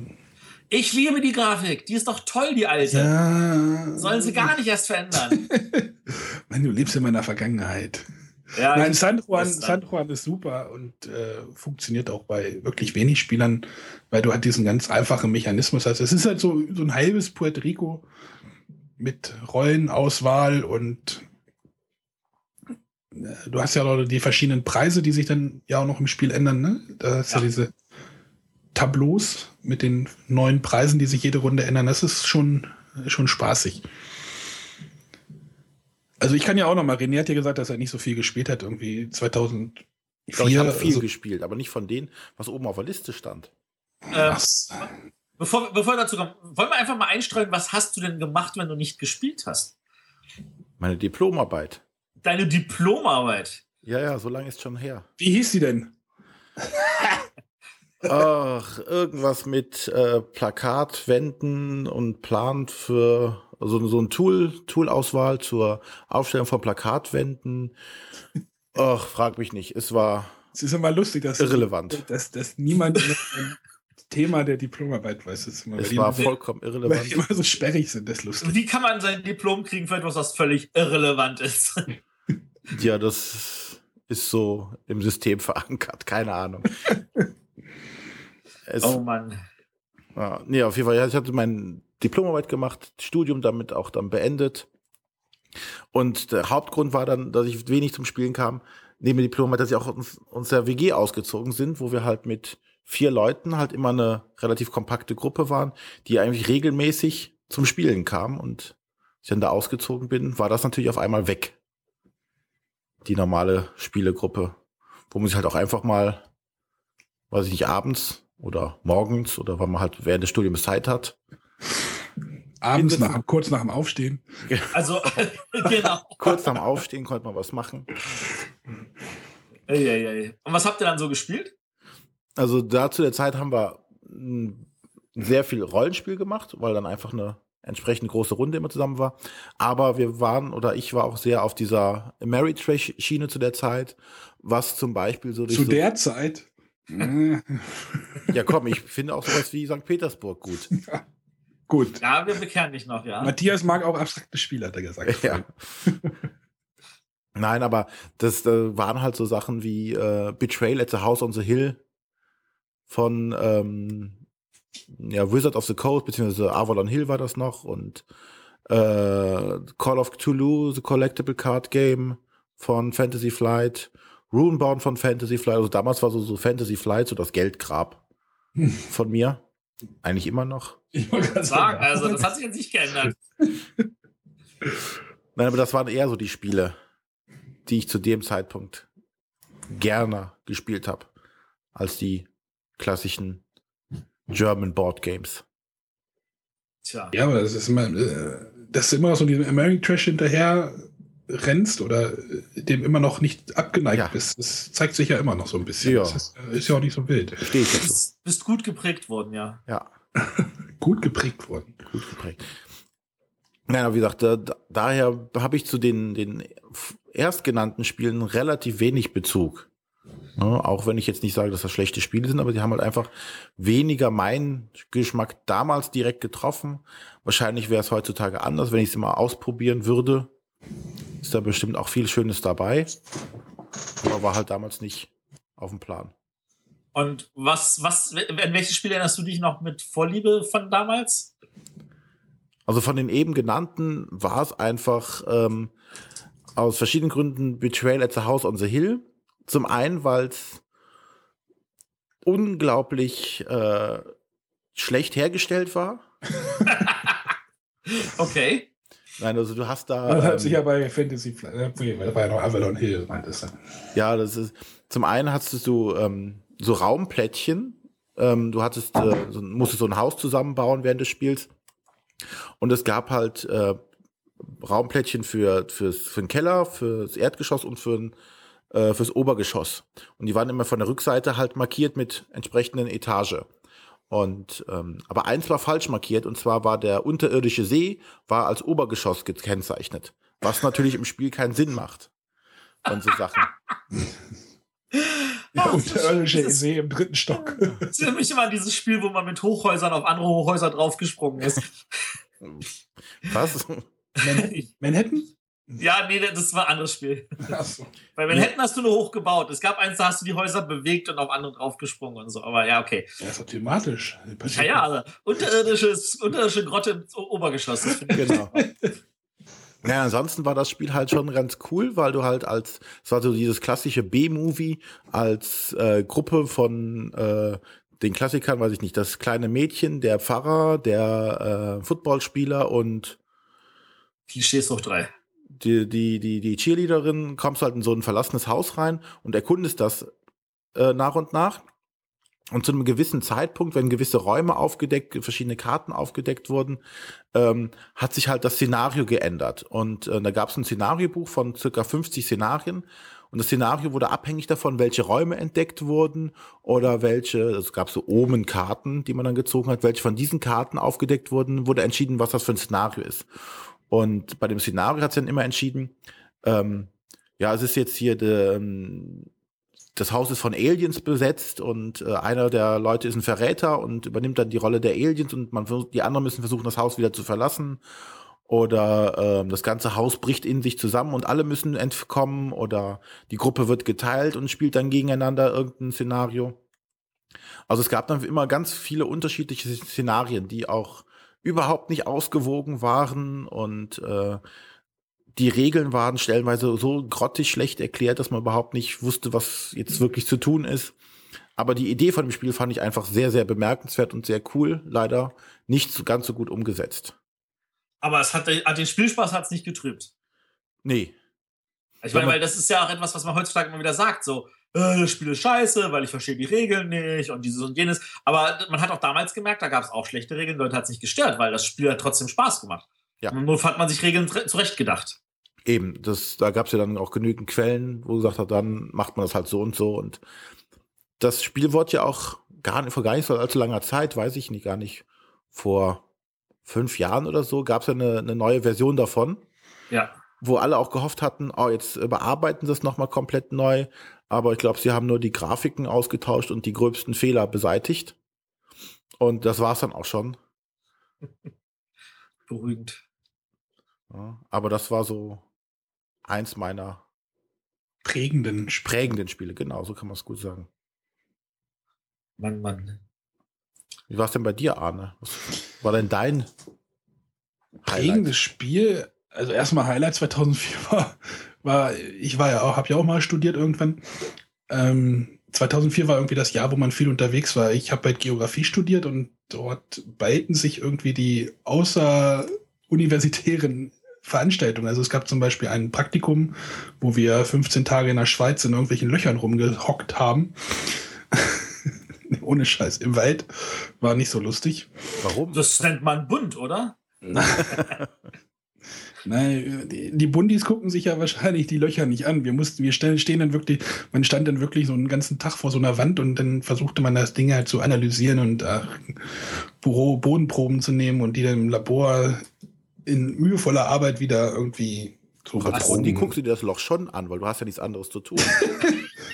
Speaker 3: Ich liebe die Grafik, die ist doch toll, die alte.
Speaker 2: Ja.
Speaker 3: Sollen sie gar nicht erst verändern.
Speaker 2: Mann, du lebst in meiner Vergangenheit.
Speaker 3: Ja,
Speaker 2: Nein, San Juan. San Juan ist super und äh, funktioniert auch bei wirklich wenig Spielern, weil du halt diesen ganz einfachen Mechanismus hast. Es ist halt so, so ein halbes Puerto Rico mit Rollenauswahl und äh, du hast ja auch die verschiedenen Preise, die sich dann ja auch noch im Spiel ändern. Ne? Da hast ja.
Speaker 3: Ja.
Speaker 2: diese Tableaus mit den neuen Preisen, die sich jede Runde ändern. Das ist schon, schon spaßig. Also ich kann ja auch noch mal, René hat ja gesagt, dass er nicht so viel gespielt hat, irgendwie 2004.
Speaker 1: Ich glaube, ich habe viel
Speaker 2: also-
Speaker 1: gespielt, aber nicht von denen, was oben auf der Liste stand.
Speaker 3: Ähm, bevor, bevor wir dazu kommen, wollen wir einfach mal einstreuen, was hast du denn gemacht, wenn du nicht gespielt hast?
Speaker 1: Meine Diplomarbeit.
Speaker 3: Deine Diplomarbeit.
Speaker 1: Ja, ja, so lange ist schon her.
Speaker 2: wie hieß sie denn?
Speaker 1: Ach, irgendwas mit äh, Plakatwänden und Plan für also so ein Tool, Tool-Auswahl zur Aufstellung von Plakatwänden. Ach, frag mich nicht. Es war
Speaker 2: Es ist immer lustig, dass,
Speaker 1: irrelevant.
Speaker 2: dass, dass niemand Thema der Diplomarbeit weiß. Das ist immer, weil
Speaker 1: Es
Speaker 2: die
Speaker 1: war
Speaker 2: immer-
Speaker 1: vollkommen
Speaker 2: weil die
Speaker 1: irrelevant.
Speaker 2: immer so sperrig sind, das ist lustig.
Speaker 3: Wie kann man sein Diplom kriegen für etwas, was völlig irrelevant ist?
Speaker 1: Ja, das ist so im System verankert. Keine Ahnung. Es,
Speaker 3: Oh Mann.
Speaker 1: Ja, nee, auf jeden Fall. ja, Ich hatte meine Diplomarbeit gemacht, Studium damit auch dann beendet. Und der Hauptgrund war dann, dass ich wenig zum Spielen kam, neben der Diplomarbeit, dass ich auch uns, uns der WG ausgezogen sind, wo wir halt mit vier Leuten halt immer eine relativ kompakte Gruppe waren, die eigentlich regelmäßig zum Spielen kam. Und als ich dann da ausgezogen bin, war das natürlich auf einmal weg. Die normale Spielegruppe, wo man sich halt auch einfach mal, weiß ich nicht, abends oder morgens oder wann man halt während des Studiums Zeit hat.
Speaker 2: Abends, nach, kurz nach dem Aufstehen.
Speaker 3: Also, genau.
Speaker 1: Kurz nach dem Aufstehen konnte man was machen.
Speaker 3: Ey, ey, ey. Und was habt ihr dann so gespielt?
Speaker 1: Also da zu der Zeit haben wir mh, sehr viel Rollenspiel gemacht, weil dann einfach eine entsprechend große Runde immer zusammen war. Aber wir waren oder ich war auch sehr auf dieser Ameritrash-Schiene zu der Zeit, was zum Beispiel so
Speaker 2: Zu
Speaker 1: so,
Speaker 2: der Zeit.
Speaker 1: Ja komm, ich finde auch sowas wie St. Petersburg gut.
Speaker 2: gut.
Speaker 3: Ja, wir bekehren dich noch, ja.
Speaker 2: Matthias mag auch abstrakte Spiele, hat er gesagt.
Speaker 1: Ja. Nein, aber das äh, waren halt so Sachen wie äh, Betrayal at the House on the Hill von ähm, ja, Wizard of the Coast, beziehungsweise Avalon Hill war das noch und äh, Call of Cthulhu, The Collectible Card Game von Fantasy Flight, Runebound von Fantasy Flight, also damals war so, so Fantasy Flight so das Geldgrab von mir. Eigentlich immer noch.
Speaker 2: Ich wollte gerade
Speaker 3: Sagen, also, das hat sich jetzt nicht geändert.
Speaker 1: Nein, aber das waren eher so die Spiele, die ich zu dem Zeitpunkt gerne gespielt habe, als die klassischen German Board Games.
Speaker 3: Tja.
Speaker 2: Ja, aber das ist immer, äh, dass du immer noch so diesem American Trash hinterher rennst oder äh, dem immer noch nicht abgeneigt
Speaker 1: Ja.
Speaker 2: bist. Das zeigt sich ja immer noch so ein bisschen.
Speaker 1: Ja.
Speaker 2: Das ist, äh, ist ja auch nicht so wild.
Speaker 1: Stehe ich
Speaker 3: Du
Speaker 1: dazu.
Speaker 3: bist, bist gut geprägt worden, ja.
Speaker 1: Ja,
Speaker 2: Gut geprägt worden.
Speaker 1: gut geprägt. Aber wie gesagt, da, da- daher habe ich zu den, den erstgenannten Spielen relativ wenig Bezug. Ja, auch wenn ich jetzt nicht sage, dass das schlechte Spiele sind, aber die haben halt einfach weniger meinen Geschmack damals direkt getroffen. Wahrscheinlich wäre es heutzutage anders, wenn ich es immer ausprobieren würde. Ist da bestimmt auch viel Schönes dabei. Aber war halt damals nicht auf dem Plan.
Speaker 3: Und was, was, an welches Spiel erinnerst du dich noch mit Vorliebe von damals?
Speaker 1: Also von den eben genannten war es einfach ähm, aus verschiedenen Gründen Betrayal at the House on the Hill. Zum einen, weil es unglaublich äh, schlecht hergestellt war.
Speaker 3: Okay.
Speaker 1: Nein, also du hast da.
Speaker 2: Das hat
Speaker 1: ähm,
Speaker 2: sich ja bei Fantasy Flight, äh, war ja noch Avalon Hill, meintest du.
Speaker 1: Ja, das ist. Zum einen hattest du ähm, so Raumplättchen. Ähm, du hattest, äh, so, musstest so ein Haus zusammenbauen während des Spiels. Und es gab halt äh, Raumplättchen für, fürs, für den Keller, fürs Erdgeschoss und für den äh, fürs Obergeschoss. Und die waren immer von der Rückseite halt markiert mit entsprechenden Etage. Und ähm, aber eins war falsch markiert und zwar war der unterirdische See war als Obergeschoss gekennzeichnet, was natürlich im Spiel keinen Sinn macht. Und so Sachen.
Speaker 2: Der unterirdische See im dritten Stock.
Speaker 3: Das ist nämlich immer dieses Spiel, wo man mit Hochhäusern auf andere Hochhäuser draufgesprungen ist.
Speaker 1: Was?
Speaker 2: Manhattan? Manhattan?
Speaker 3: Ja, nee, das war ein anderes Spiel.
Speaker 2: Achso.
Speaker 3: Bei Manhattan hast du nur hochgebaut. Es gab eins, da hast du die Häuser bewegt und auf andere draufgesprungen und so. Aber ja, okay.
Speaker 2: Ja, ist doch thematisch.
Speaker 3: Ja, ja, also unterirdisches, unterirdische Grotte im Obergeschoss.
Speaker 1: Genau. Ja, ansonsten war das Spiel halt schon ganz cool, weil du halt als, es war so dieses klassische B-Movie als äh, Gruppe von äh, den Klassikern, weiß ich nicht, das kleine Mädchen, der Pfarrer, der äh, Footballspieler und
Speaker 3: Klischees hoch drei.
Speaker 1: Die, die, die, die Cheerleaderin, kommst halt in so ein verlassenes Haus rein und erkundest das äh, nach und nach. Und zu einem gewissen Zeitpunkt, wenn gewisse Räume aufgedeckt, verschiedene Karten aufgedeckt wurden, ähm, hat sich halt das Szenario geändert. Und äh, da gab es ein Szenariobuch von circa 50 Szenarien. Und das Szenario wurde abhängig davon, welche Räume entdeckt wurden oder welche, es gab so Omenkarten, die man dann gezogen hat, welche von diesen Karten aufgedeckt wurden, wurde entschieden, was das für ein Szenario ist. Und bei dem Szenario hat es dann immer entschieden, ähm, ja, es ist jetzt hier de, ähm, das Haus ist von Aliens besetzt und äh, einer der Leute ist ein Verräter und übernimmt dann die Rolle der Aliens und man die anderen müssen versuchen, das Haus wieder zu verlassen. Oder ähm, das ganze Haus bricht in sich zusammen und alle müssen entkommen oder die Gruppe wird geteilt und spielt dann gegeneinander irgendein Szenario. Also es gab dann immer ganz viele unterschiedliche Szenarien, die auch überhaupt nicht ausgewogen waren und äh, die Regeln waren stellenweise so grottig schlecht erklärt, dass man überhaupt nicht wusste, was jetzt wirklich zu tun ist. Aber die Idee von dem Spiel fand ich einfach sehr, sehr bemerkenswert und sehr cool. Leider nicht so ganz so gut umgesetzt.
Speaker 3: Aber es hat, hat den Spielspaß hat es nicht getrübt.
Speaker 1: Nee.
Speaker 3: Ich meine, weil das ist ja auch etwas, was man heutzutage immer wieder sagt. So, äh, das Spiel ist scheiße, weil ich verstehe die Regeln nicht und dieses und jenes. Aber man hat auch damals gemerkt, da gab es auch schlechte Regeln. Leute hat es nicht gestört, weil das Spiel hat trotzdem Spaß gemacht.
Speaker 1: Ja.
Speaker 3: Und nur hat man sich Regeln zurechtgedacht.
Speaker 1: Eben, das, da gab es ja dann auch genügend Quellen, wo gesagt hat, dann macht man das halt so und so. Und das Spiel wurde ja auch gar nicht, vor gar nicht so allzu langer Zeit, weiß ich nicht, gar nicht, vor fünf Jahren oder so, gab es ja eine, eine neue Version davon.
Speaker 3: Ja.
Speaker 1: wo alle auch gehofft hatten, oh, jetzt überarbeiten sie es nochmal komplett neu. Aber ich glaube, sie haben nur die Grafiken ausgetauscht und die gröbsten Fehler beseitigt. Und das war's dann auch schon.
Speaker 3: Beruhigend.
Speaker 1: Ja, aber das war so eins meiner
Speaker 2: Prägenden
Speaker 1: prägenden Spiele. Genau, so kann man es gut sagen.
Speaker 3: Mann, Mann.
Speaker 1: Wie war es denn bei dir, Arne? Was war denn dein
Speaker 2: prägendes Spiel. Also erstmal Highlight 2004 war, war ich war ja auch, habe ja auch mal studiert irgendwann. Ähm, 2004 war irgendwie das Jahr, wo man viel unterwegs war. Ich habe halt Geografie studiert und dort ballten sich irgendwie die außeruniversitären Veranstaltungen. Also es gab zum Beispiel ein Praktikum, wo wir 15 Tage in der Schweiz in irgendwelchen Löchern rumgehockt haben. Ohne Scheiß. Im Wald war nicht so lustig.
Speaker 1: Warum?
Speaker 3: Das nennt man bunt, oder?
Speaker 2: Nein, die, die Bundis gucken sich ja wahrscheinlich die Löcher nicht an. Wir mussten, wir stehen, stehen dann wirklich, man stand dann wirklich so einen ganzen Tag vor so einer Wand und dann versuchte man das Ding halt zu analysieren und ach, Büro, Bodenproben zu nehmen und die dann im Labor in mühevoller Arbeit wieder irgendwie zu
Speaker 1: Und die
Speaker 2: verproben.
Speaker 1: guckst du dir das Loch schon an, weil du hast ja nichts anderes zu tun.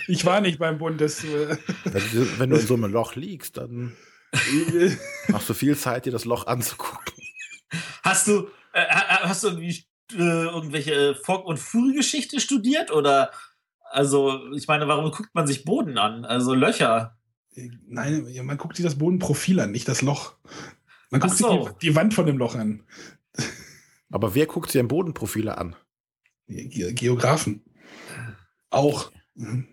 Speaker 2: Ich war nicht beim Bund, das äh,
Speaker 1: wenn, du, wenn du in so einem Loch liegst, dann hast du viel Zeit, dir das Loch anzugucken.
Speaker 3: Hast du, äh, ha- hast du irgendwie äh, irgendwelche Folk- und Frühgeschichte studiert? Oder, also, ich meine, warum guckt man sich Boden an? Also Löcher.
Speaker 2: Nein, ja, man guckt sich das Bodenprofil an, nicht das Loch. Man guckt
Speaker 3: so.
Speaker 2: sich die, die Wand von dem Loch an.
Speaker 1: Aber wer guckt sich denn Bodenprofile an?
Speaker 2: Ge Geografen. Auch. Mhm.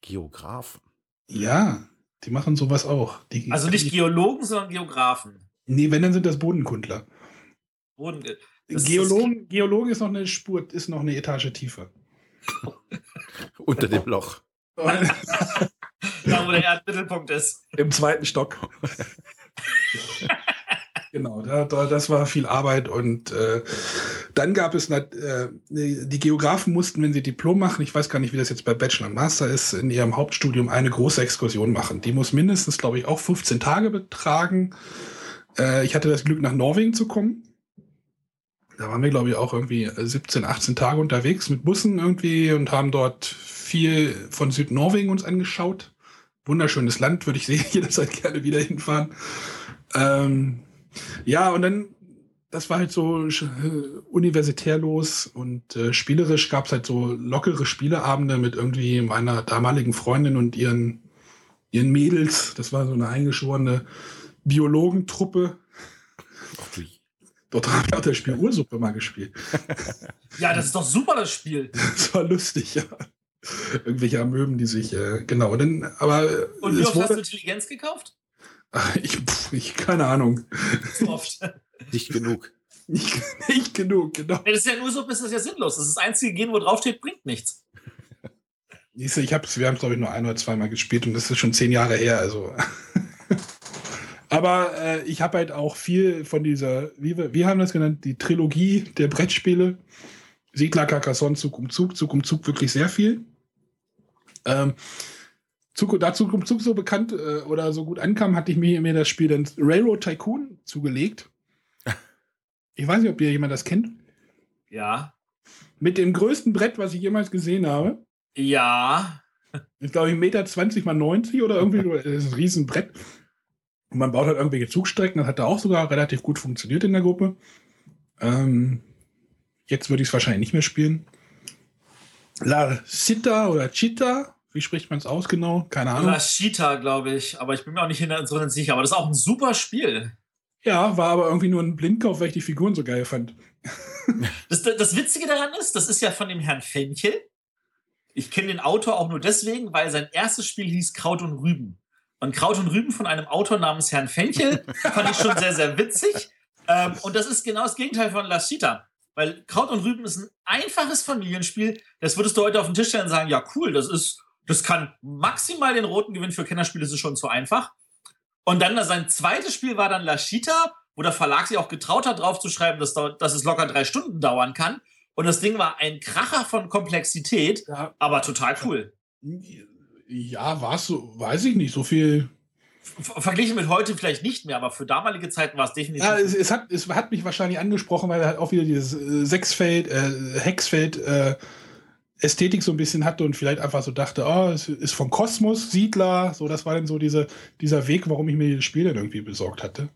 Speaker 1: Geografen.
Speaker 2: Ja, die machen sowas auch. Die,
Speaker 3: Also nicht Geologen, sondern Geografen.
Speaker 2: Nee, wenn, dann sind das Bodenkundler.
Speaker 3: Boden, Das ist-
Speaker 2: Geologen, Geologen ist noch eine Spur, ist noch eine Etage tiefer.
Speaker 1: Unter dem Loch.
Speaker 3: da, wo der Erdmittelpunkt ist.
Speaker 2: Im zweiten Stock. Genau, da, da, das war viel Arbeit und äh, dann gab es, äh, die Geografen mussten, wenn sie Diplom machen, ich weiß gar nicht, wie das jetzt bei Bachelor und Master ist, in ihrem Hauptstudium eine große Exkursion machen. Die muss mindestens, glaube ich, auch 15 Tage betragen. Äh, ich hatte das Glück, nach Norwegen zu kommen. Da waren wir, glaube ich, auch irgendwie 17, 18 Tage unterwegs mit Bussen irgendwie und haben dort viel von Südnorwegen uns angeschaut. Wunderschönes Land, würde ich jederzeit gerne wieder hinfahren. Ähm, ja, und dann, das war halt so äh, universitär los und äh, spielerisch gab es halt so lockere Spieleabende mit irgendwie meiner damaligen Freundin und ihren, ihren Mädels. Das war so eine eingeschworene Biologentruppe. Dort haben wir auch das Spiel Ursuppe mal gespielt.
Speaker 3: Ja, das ist doch super, das Spiel.
Speaker 2: Das war lustig, ja. Irgendwelche Amöben, die sich, äh, genau. Denn, aber,
Speaker 3: Und wie oft hast du Intelligenz gekauft?
Speaker 2: Ich, pff, ich keine Ahnung.
Speaker 3: Zu oft.
Speaker 1: Nicht genug.
Speaker 2: Nicht, nicht genug, genau.
Speaker 3: Ja, das ist ja nur so, ist das ja sinnlos. Das ist das einzige Gen, wo draufsteht, bringt nichts.
Speaker 2: Ich hab's, wir haben es, glaube ich, nur ein oder zweimal gespielt und das ist schon zehn Jahre her. Also. Aber äh, ich habe halt auch viel von dieser, wie wir, wir haben das genannt, die Trilogie der Brettspiele. Siedler, Carcassonne, Zug um Zug, Zug um Zug wirklich sehr viel. Ähm, Zug, da Zug um Zug so bekannt äh, oder so gut ankam, hatte ich mir, mir das Spiel dann Railroad Tycoon zugelegt. Ich weiß nicht, ob ihr jemand das kennt.
Speaker 3: Ja.
Speaker 2: Mit dem größten Brett, was ich jemals gesehen habe.
Speaker 3: Ja.
Speaker 2: Ist, glaube ich, 1,20 Meter 20 mal 90 oder irgendwie. das ist ein Riesenbrett. Und man baut halt irgendwelche Zugstrecken. Das hat da auch sogar relativ gut funktioniert in der Gruppe. Ähm, jetzt würde ich es wahrscheinlich nicht mehr spielen. La Cita oder Chita, wie spricht man es aus genau? Keine Ahnung.
Speaker 3: La Chita, glaube ich. Aber ich bin mir auch nicht so sicher. Aber das ist auch ein super Spiel.
Speaker 2: Ja, war aber irgendwie nur ein Blindkauf, weil ich die Figuren so geil fand.
Speaker 3: das, das Witzige daran ist, das ist ja von dem Herrn Fenchel. Ich kenne den Autor auch nur deswegen, weil sein erstes Spiel hieß Kraut und Rüben. Und Kraut und Rüben von einem Autor namens Herrn Fenchel fand ich schon sehr, sehr witzig. Ähm, und das ist genau das Gegenteil von La Chita. Weil Kraut und Rüben ist ein einfaches Familienspiel. Das würdest du heute auf den Tisch stellen und sagen, ja cool, das ist, das kann maximal den roten Gewinn für Kennerspiele, das ist schon zu einfach. Und dann sein zweites Spiel war dann La Chita, wo der Verlag sich auch getraut hat, draufzuschreiben, dass, dass es locker drei Stunden dauern kann. Und das Ding war ein Kracher von Komplexität, ja. aber total cool.
Speaker 2: Ja, war es so, weiß ich nicht, so viel.
Speaker 3: Verglichen mit heute vielleicht nicht mehr, aber für damalige Zeiten war es definitiv.
Speaker 2: Ja, es, es, hat, es hat mich wahrscheinlich angesprochen, weil er halt auch wieder dieses äh, Sechsfeld, äh, Hexfeld, äh, Ästhetik so ein bisschen hatte und vielleicht einfach so dachte, oh, es ist vom Kosmos, Siedler, so, das war dann so diese, dieser Weg, warum ich mir das Spiel dann irgendwie besorgt hatte.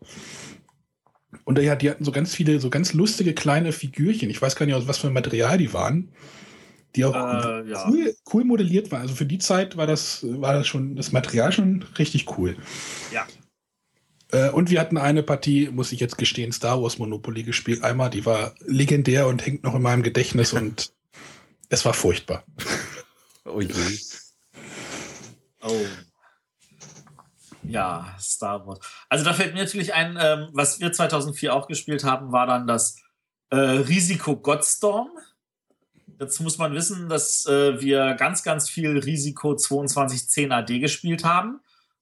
Speaker 2: Und ja, die hatten so ganz viele, so ganz lustige kleine Figürchen. Ich weiß gar nicht, aus was für ein Material die waren die auch äh, ja. cool, cool, modelliert war. Also für die Zeit war das, war das schon, das Material schon richtig cool.
Speaker 3: Ja.
Speaker 2: Äh, und wir hatten eine Partie, muss ich jetzt gestehen, Star Wars Monopoly gespielt. Einmal, die war legendär und hängt noch in meinem Gedächtnis und es war furchtbar.
Speaker 1: Oh je.
Speaker 3: Oh. Ja, Star Wars. Also da fällt mir natürlich ein, ähm, was wir 2004 auch gespielt haben, war dann das äh, Risiko Godstorm. Dazu muss man wissen, dass äh, wir ganz, ganz viel Risiko 2210 AD gespielt haben.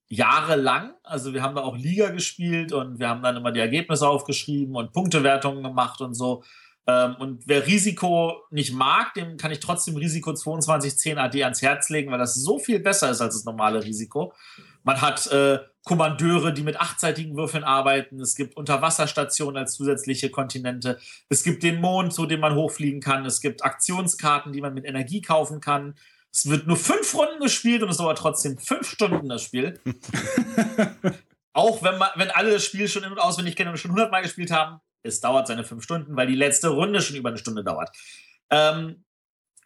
Speaker 3: Jahrelang. Also wir haben da auch Liga gespielt und wir haben dann immer die Ergebnisse aufgeschrieben und Punktewertungen gemacht und so. Ähm, und wer Risiko nicht mag, dem kann ich trotzdem Risiko 2210 AD ans Herz legen, weil das so viel besser ist als das normale Risiko. Man hat äh, Kommandeure, die mit achtseitigen Würfeln arbeiten. Es gibt Unterwasserstationen als zusätzliche Kontinente. Es gibt den Mond, zu dem man hochfliegen kann. Es gibt Aktionskarten, die man mit Energie kaufen kann. Es wird nur fünf Runden gespielt und es dauert trotzdem fünf Stunden das Spiel. Auch wenn, man, wenn alle das Spiel schon in- und auswendig kennen und schon hundertmal gespielt haben, es dauert seine fünf Stunden, weil die letzte Runde schon über eine Stunde dauert. Ähm,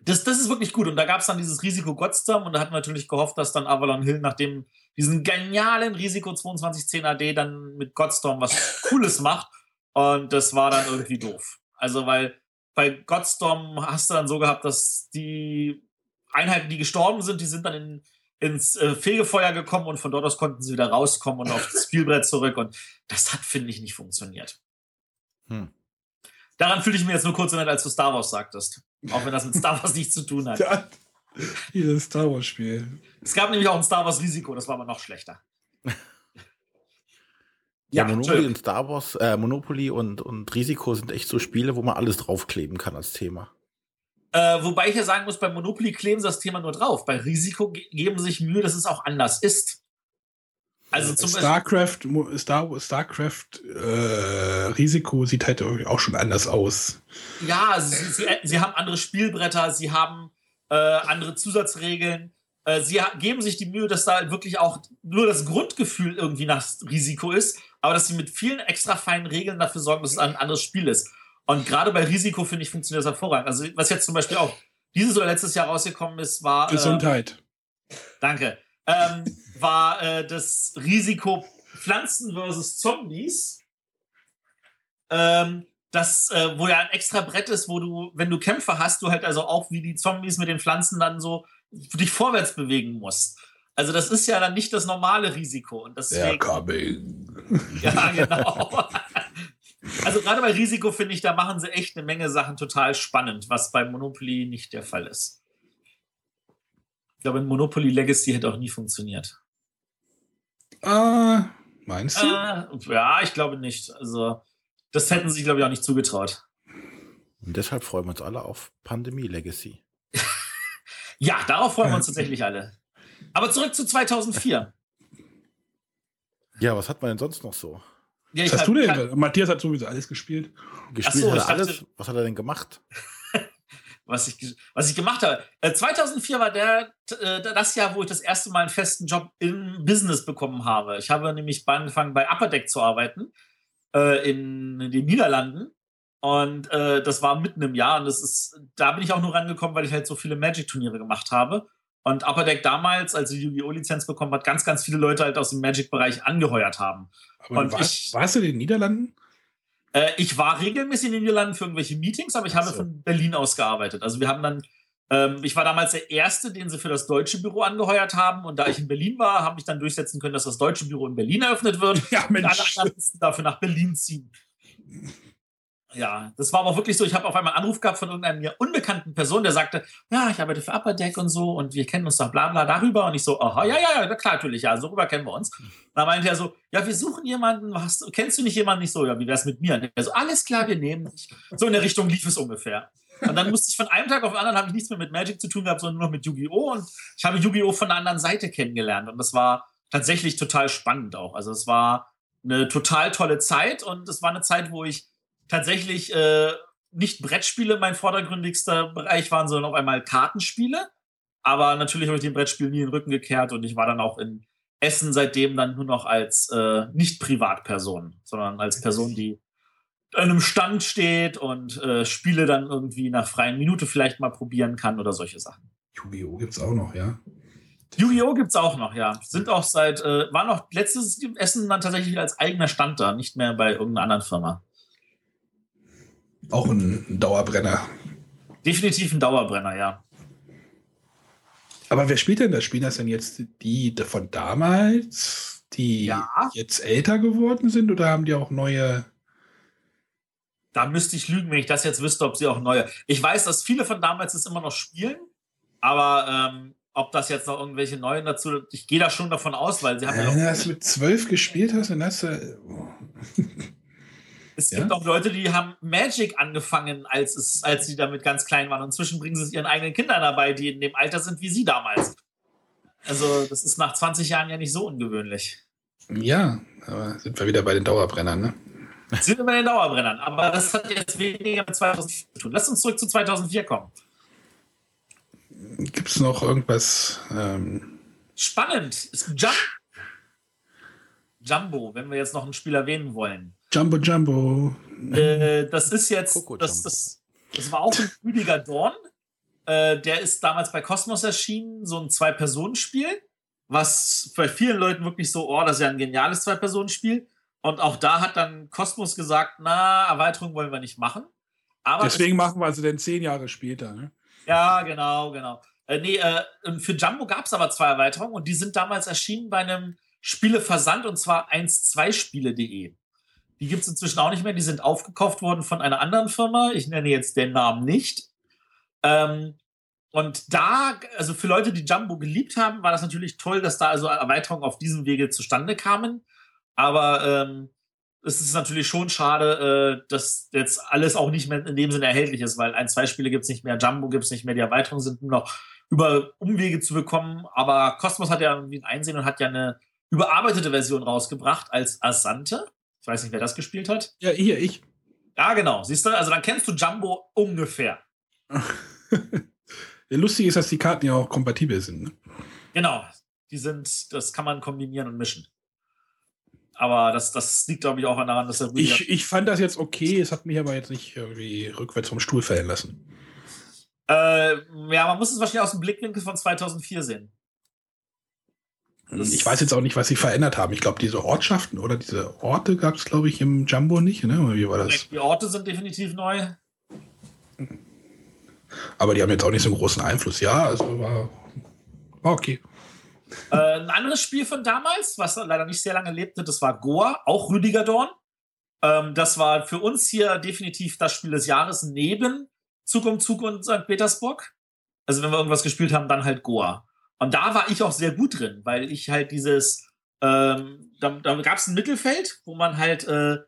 Speaker 3: das, das ist wirklich gut. Und da gab es dann dieses Risiko Godstorm und da hat man natürlich gehofft, dass dann Avalon Hill, nachdem diesen genialen Risiko 2210 AD dann mit Godstorm was Cooles macht. Und das war dann irgendwie doof. Also, weil bei Godstorm hast du dann so gehabt, dass die Einheiten, die gestorben sind, die sind dann in, ins äh, Fegefeuer gekommen und von dort aus konnten sie wieder rauskommen und auf das Spielbrett zurück. Und das hat, finde ich, nicht funktioniert. Hm. Daran fühle ich mir jetzt nur kurz erinnert, als du Star Wars sagtest. Auch wenn das mit Star Wars nichts zu tun hat. Ja,
Speaker 2: dieses Star Wars-Spiel.
Speaker 3: Es gab nämlich auch ein Star Wars Risiko, das war aber noch schlechter.
Speaker 1: Ja, Monopoly und Star Wars, äh, Monopoly und, und Risiko sind echt so Spiele, wo man alles draufkleben kann als Thema.
Speaker 3: Äh, wobei ich ja sagen muss, bei Monopoly kleben sie das Thema nur drauf. Bei Risiko ge geben sie sich Mühe, dass es auch anders ist.
Speaker 2: Also zum Starcraft, Star, Starcraft äh, Risiko sieht halt auch schon anders aus.
Speaker 3: Ja, sie, sie, sie haben andere Spielbretter, sie haben äh, andere Zusatzregeln. Äh, sie geben sich die Mühe, dass da wirklich auch nur das Grundgefühl irgendwie nach Risiko ist, aber dass sie mit vielen extra feinen Regeln dafür sorgen, dass es ein anderes Spiel ist. Und gerade bei Risiko, finde ich, funktioniert das hervorragend. Also, was jetzt zum Beispiel auch dieses oder letztes Jahr rausgekommen ist, war.
Speaker 2: Äh, Gesundheit.
Speaker 3: danke ähm, war äh, das Risiko Pflanzen versus Zombies. Ähm, das, äh, wo ja ein extra Brett ist, wo du, wenn du Kämpfe hast, du halt also auch wie die Zombies mit den Pflanzen dann so dich vorwärts bewegen musst. Also das ist ja dann nicht das normale Risiko. Und deswegen,
Speaker 2: coming.
Speaker 3: Ja, genau. also gerade bei Risiko finde ich, da machen sie echt eine Menge Sachen total spannend, was bei Monopoly nicht der Fall ist. Ich glaube, Monopoly Legacy hätte auch nie funktioniert.
Speaker 2: Äh, meinst du?
Speaker 3: Äh, ja, ich glaube nicht. Also, das hätten sie, glaube ich, auch nicht zugetraut.
Speaker 1: Und deshalb freuen wir uns alle auf Pandemie Legacy.
Speaker 3: ja, darauf freuen wir uns tatsächlich alle. Aber zurück zu 2004.
Speaker 1: Ja, was hat man denn sonst noch so?
Speaker 2: Ja, was hast du denn? Matthias hat sowieso alles gespielt.
Speaker 1: Gespielt so, hat er alles? Was hat er denn gemacht?
Speaker 3: was ich, was ich gemacht habe. 2004 äh, war der, äh, das Jahr, wo ich das erste Mal einen festen Job im Business bekommen habe. Ich habe nämlich angefangen, bei Upper Deck zu arbeiten äh, in, den Niederlanden. Und das war mitten im Jahr. Und das ist, da bin ich auch nur rangekommen, weil ich halt so viele Magic-Turniere gemacht habe. Und Upper Deck damals, als die Yu-Gi-Oh! Lizenz bekommen hat, ganz, ganz viele Leute halt aus dem Magic-Bereich angeheuert haben.
Speaker 2: Aber und warst, ich, warst du in den Niederlanden?
Speaker 3: Äh, ich war regelmäßig in den Niederlanden für irgendwelche Meetings, aber ich habe so. von Berlin aus gearbeitet. Also wir haben dann, ich war damals der Erste, den sie für das deutsche Büro angeheuert haben. Und da ich in Berlin war, habe ich dann durchsetzen können, dass das deutsche Büro in Berlin eröffnet wird.
Speaker 2: Ja, Mensch. Und alle
Speaker 3: anderen dafür nach Berlin ziehen. Ja, das war aber auch wirklich so. Ich habe auf einmal einen Anruf gehabt von irgendeiner mir unbekannten Person, der sagte, ja, ich arbeite für Upper Deck und so und wir kennen uns doch bla bla darüber. Und ich so, aha, ja, ja, ja, klar, natürlich, ja, so rüber kennen wir uns. Und dann meinte er so, ja, wir suchen jemanden, was, kennst du nicht jemanden? Nicht so, ja, wie wär's mit mir? Und er so, alles klar, wir nehmen dich. So in der Richtung lief es ungefähr. Und dann musste ich von einem Tag auf den anderen, habe ich nichts mehr mit Magic zu tun gehabt, sondern nur noch mit Yu-Gi-Oh! Und ich habe Yu-Gi-Oh! von der anderen Seite kennengelernt. Und das war tatsächlich total spannend auch. Also es war eine total tolle Zeit und es war eine Zeit, wo ich tatsächlich äh, nicht Brettspiele mein vordergründigster Bereich waren, sondern auf einmal Kartenspiele. Aber natürlich habe ich den Brettspiel nie den Rücken gekehrt und ich war dann auch in Essen seitdem dann nur noch als äh, nicht Privatperson, sondern als Person, die einem Stand steht und äh, Spiele dann irgendwie nach freien Minute vielleicht mal probieren kann oder solche Sachen.
Speaker 2: Yu-Gi-Oh! gibt es auch noch, ja?
Speaker 3: Yu-Gi-Oh! gibt es auch noch, ja. Sind auch seit, äh, war noch letztes Essen dann tatsächlich als eigener Stand da, nicht mehr bei irgendeiner anderen Firma.
Speaker 2: Auch ein Dauerbrenner.
Speaker 3: Definitiv ein Dauerbrenner, ja.
Speaker 2: Aber wer spielt denn das? Spielen das denn jetzt die von damals, die ja. jetzt älter geworden sind oder haben die auch neue?
Speaker 3: Da müsste ich lügen, wenn ich das jetzt wüsste, ob sie auch neue. Ich weiß, dass viele von damals es immer noch spielen, aber ähm, ob das jetzt noch irgendwelche neuen dazu, ich gehe da schon davon aus, weil sie haben
Speaker 2: ja,
Speaker 3: ja
Speaker 2: Wenn du das mit zwölf gespielt hast, dann hast du. Oh.
Speaker 3: Es gibt ja? auch Leute, die haben Magic angefangen, als, es, als sie damit ganz klein waren. Und inzwischen bringen sie es ihren eigenen Kindern dabei, die in dem Alter sind wie sie damals. Also, das ist nach 20 Jahren ja nicht so ungewöhnlich.
Speaker 2: Ja, aber sind wir wieder bei den Dauerbrennern, ne?
Speaker 3: Sind wir bei den Dauerbrennern. Aber das hat jetzt weniger mit 2004 zu tun. Lass uns zurück zu 2004 kommen.
Speaker 2: Gibt es noch irgendwas? Ähm
Speaker 3: Spannend. Jump Jumbo, wenn wir jetzt noch ein Spiel erwähnen wollen.
Speaker 2: Jumbo Jumbo.
Speaker 3: Äh, das ist jetzt, das, das, das war auch ein Rüdiger Dorn. Äh, der ist damals bei Cosmos erschienen, so ein Zwei-Personen-Spiel, was bei vielen Leuten wirklich so, oh, das ist ja ein geniales Zwei-Personen-Spiel. Und auch da hat dann Cosmos gesagt, na, Erweiterung wollen wir nicht machen.
Speaker 2: Aber Deswegen machen wir also denn zehn Jahre später. Ne?
Speaker 3: Ja, genau, genau. Äh, nee, äh, für Jumbo gab es aber zwei Erweiterungen und die sind damals erschienen bei einem Spieleversand und zwar 12spiele.de. Die gibt es inzwischen auch nicht mehr. Die sind aufgekauft worden von einer anderen Firma. Ich nenne jetzt den Namen nicht. Ähm, und da, also für Leute, die Jumbo geliebt haben, war das natürlich toll, dass da also Erweiterungen auf diesem Wege zustande kamen. Aber ähm, es ist natürlich schon schade, äh, dass jetzt alles auch nicht mehr in dem Sinne erhältlich ist, weil ein, zwei Spiele gibt es nicht mehr, Jumbo gibt es nicht mehr, die Erweiterungen sind nur noch über Umwege zu bekommen. Aber Cosmos hat ja irgendwie ein Einsehen und hat ja eine überarbeitete Version rausgebracht als Asante. Ich weiß nicht, wer das gespielt hat.
Speaker 2: Ja, hier, ich.
Speaker 3: Ja, genau. Siehst du, also dann kennst du Jumbo ungefähr.
Speaker 2: Lustig ist, dass die Karten ja auch kompatibel sind. Ne?
Speaker 3: Genau. Die sind, das kann man kombinieren und mischen. Aber das, das liegt, glaube ich, auch daran, dass er.
Speaker 2: Ich, ich fand das jetzt okay, es hat mich aber jetzt nicht irgendwie rückwärts vom Stuhl fallen lassen.
Speaker 3: Äh, ja, man muss es wahrscheinlich aus dem Blickwinkel von 2004 sehen.
Speaker 2: Das ich weiß jetzt auch nicht, was sie verändert haben. Ich glaube, diese Ortschaften oder diese Orte gab es, glaube ich, im Jumbo nicht. Ne? Wie war das?
Speaker 3: Die Orte sind definitiv neu.
Speaker 2: Aber die haben jetzt auch nicht so einen großen Einfluss. Ja, also war, war okay.
Speaker 3: Äh, ein anderes Spiel von damals, was leider nicht sehr lange lebte, das war Goa, auch Rüdiger Dorn. Ähm, das war für uns hier definitiv das Spiel des Jahres neben Zug um Zug und St. Petersburg. Also wenn wir irgendwas gespielt haben, dann halt Goa. Und da war ich auch sehr gut drin, weil ich halt dieses, ähm, da, da gab es ein Mittelfeld, wo man halt äh,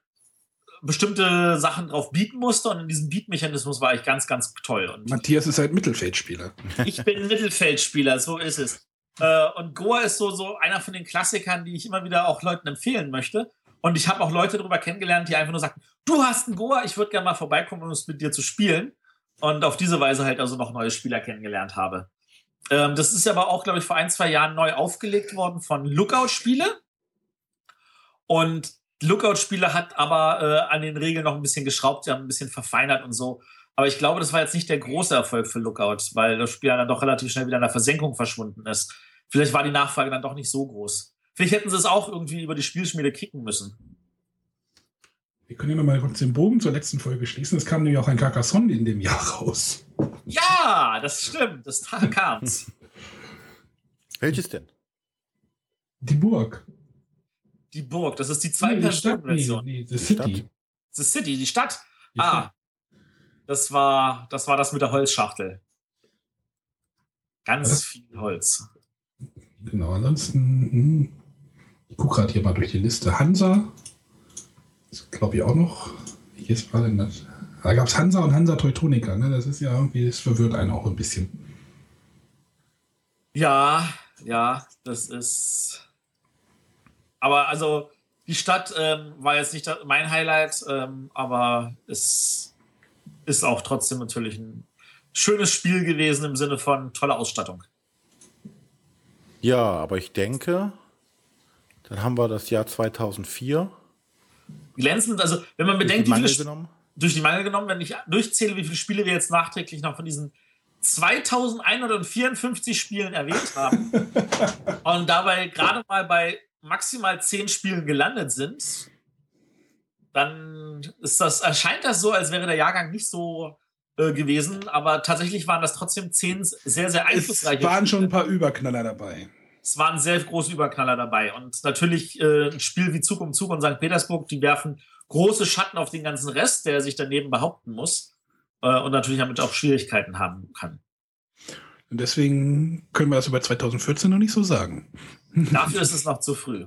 Speaker 3: bestimmte Sachen drauf bieten musste und in diesem Beatmechanismus war ich ganz, ganz toll. Und
Speaker 2: Matthias ist halt Mittelfeldspieler.
Speaker 3: Ich bin Mittelfeldspieler, so ist es. Äh, und Goa ist so, so einer von den Klassikern, die ich immer wieder auch Leuten empfehlen möchte. Und ich habe auch Leute darüber kennengelernt, die einfach nur sagten, du hast einen Goa, ich würde gerne mal vorbeikommen, um es mit dir zu spielen. Und auf diese Weise halt also noch neue Spieler kennengelernt habe. Ähm, das ist aber auch, glaube ich, vor ein, zwei Jahren neu aufgelegt worden von Lookout-Spiele. Und Lookout-Spiele hat aber äh, an den Regeln noch ein bisschen geschraubt, sie haben ein bisschen verfeinert und so. Aber ich glaube, das war jetzt nicht der große Erfolg für Lookout, weil das Spiel dann doch relativ schnell wieder in der Versenkung verschwunden ist. Vielleicht war die Nachfrage dann doch nicht so groß. Vielleicht hätten sie es auch irgendwie über die Spielschmiede kicken müssen.
Speaker 2: Wir können ja nochmal kurz den Bogen zur letzten Folge schließen. Es kam nämlich auch ein Carcassonne in dem Jahr raus.
Speaker 3: Ja, das stimmt. Das kam's.
Speaker 1: Welches denn?
Speaker 2: Die Burg.
Speaker 3: Die Burg, das ist die zwei personen version
Speaker 2: Nee, nee, The City.
Speaker 1: Stadt.
Speaker 3: The City, die Stadt.
Speaker 2: Die
Speaker 3: ah,
Speaker 2: Stadt.
Speaker 3: Das war, das war das mit der Holzschachtel. Ganz
Speaker 2: Was?
Speaker 3: viel Holz.
Speaker 2: Genau, ansonsten, hm, ich gucke gerade hier mal durch die Liste. Hansa, das glaube ich auch noch. Hier ist gerade das. Da gab es Hansa und Hansa Teutonica, ne? Das ist ja irgendwie, das verwirrt einen auch ein bisschen.
Speaker 3: Ja, ja, das ist. Aber also, die Stadt ähm, war jetzt nicht mein Highlight, ähm, aber es ist auch trotzdem natürlich ein schönes Spiel gewesen im Sinne von tolle Ausstattung.
Speaker 1: Ja, aber ich denke, dann haben wir das Jahr 2004
Speaker 3: Glänzend, also wenn man
Speaker 1: durch
Speaker 3: bedenkt,
Speaker 1: die
Speaker 3: wie viele
Speaker 1: Mangel genommen.
Speaker 3: durch die Mangel genommen, wenn ich durchzähle, wie viele Spiele wir jetzt nachträglich noch von diesen 2154 Spielen erwähnt haben und dabei gerade mal bei maximal 10 Spielen gelandet sind, dann ist das, erscheint das so, als wäre der Jahrgang nicht so äh, gewesen, aber tatsächlich waren das trotzdem 10 sehr, sehr
Speaker 2: Es
Speaker 3: einflussreiche
Speaker 2: waren schon ein
Speaker 3: Spiele.
Speaker 2: paar Überknaller dabei.
Speaker 3: Es waren sehr große Überknaller dabei. Und natürlich äh, ein Spiel wie Zug um Zug und St. Petersburg, die werfen große Schatten auf den ganzen Rest, der sich daneben behaupten muss. Äh, und natürlich damit auch Schwierigkeiten haben kann.
Speaker 2: Und deswegen können wir das über 2014 noch nicht so sagen.
Speaker 3: Dafür ist es noch zu früh.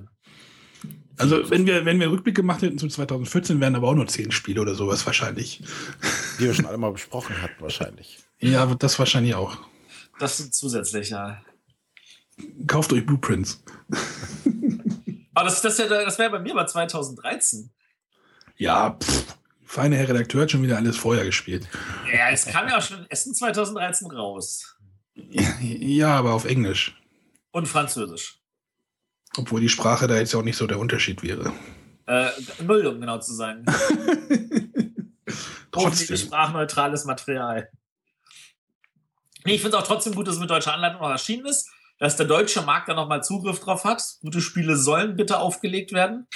Speaker 2: Also, wenn wir, wenn wir Rückblick gemacht hätten zu 2014, wären aber auch nur 10 Spiele oder sowas wahrscheinlich.
Speaker 1: Die wir schon alle mal besprochen hatten, wahrscheinlich.
Speaker 2: Ja, das wahrscheinlich auch.
Speaker 3: Das sind zusätzliche.
Speaker 2: Kauft euch Blueprints.
Speaker 3: Aber das, das, das wäre bei mir bei 2013.
Speaker 2: Ja, pff, feine Herr Redakteur hat schon wieder alles vorher gespielt.
Speaker 3: Ja, es kam ja auch schon in Essen 2013 raus.
Speaker 2: Ja, aber auf Englisch.
Speaker 3: Und Französisch.
Speaker 2: Obwohl die Sprache da jetzt auch nicht so der Unterschied wäre.
Speaker 3: Äh, null, um genau zu sein.
Speaker 2: Trotzdem.
Speaker 3: sprachneutrales Material. Nee, ich finde es auch trotzdem gut, dass es mit deutscher Anleitung noch erschienen ist, dass der deutsche Markt da nochmal Zugriff drauf hat. Gute Spiele sollen bitte aufgelegt werden.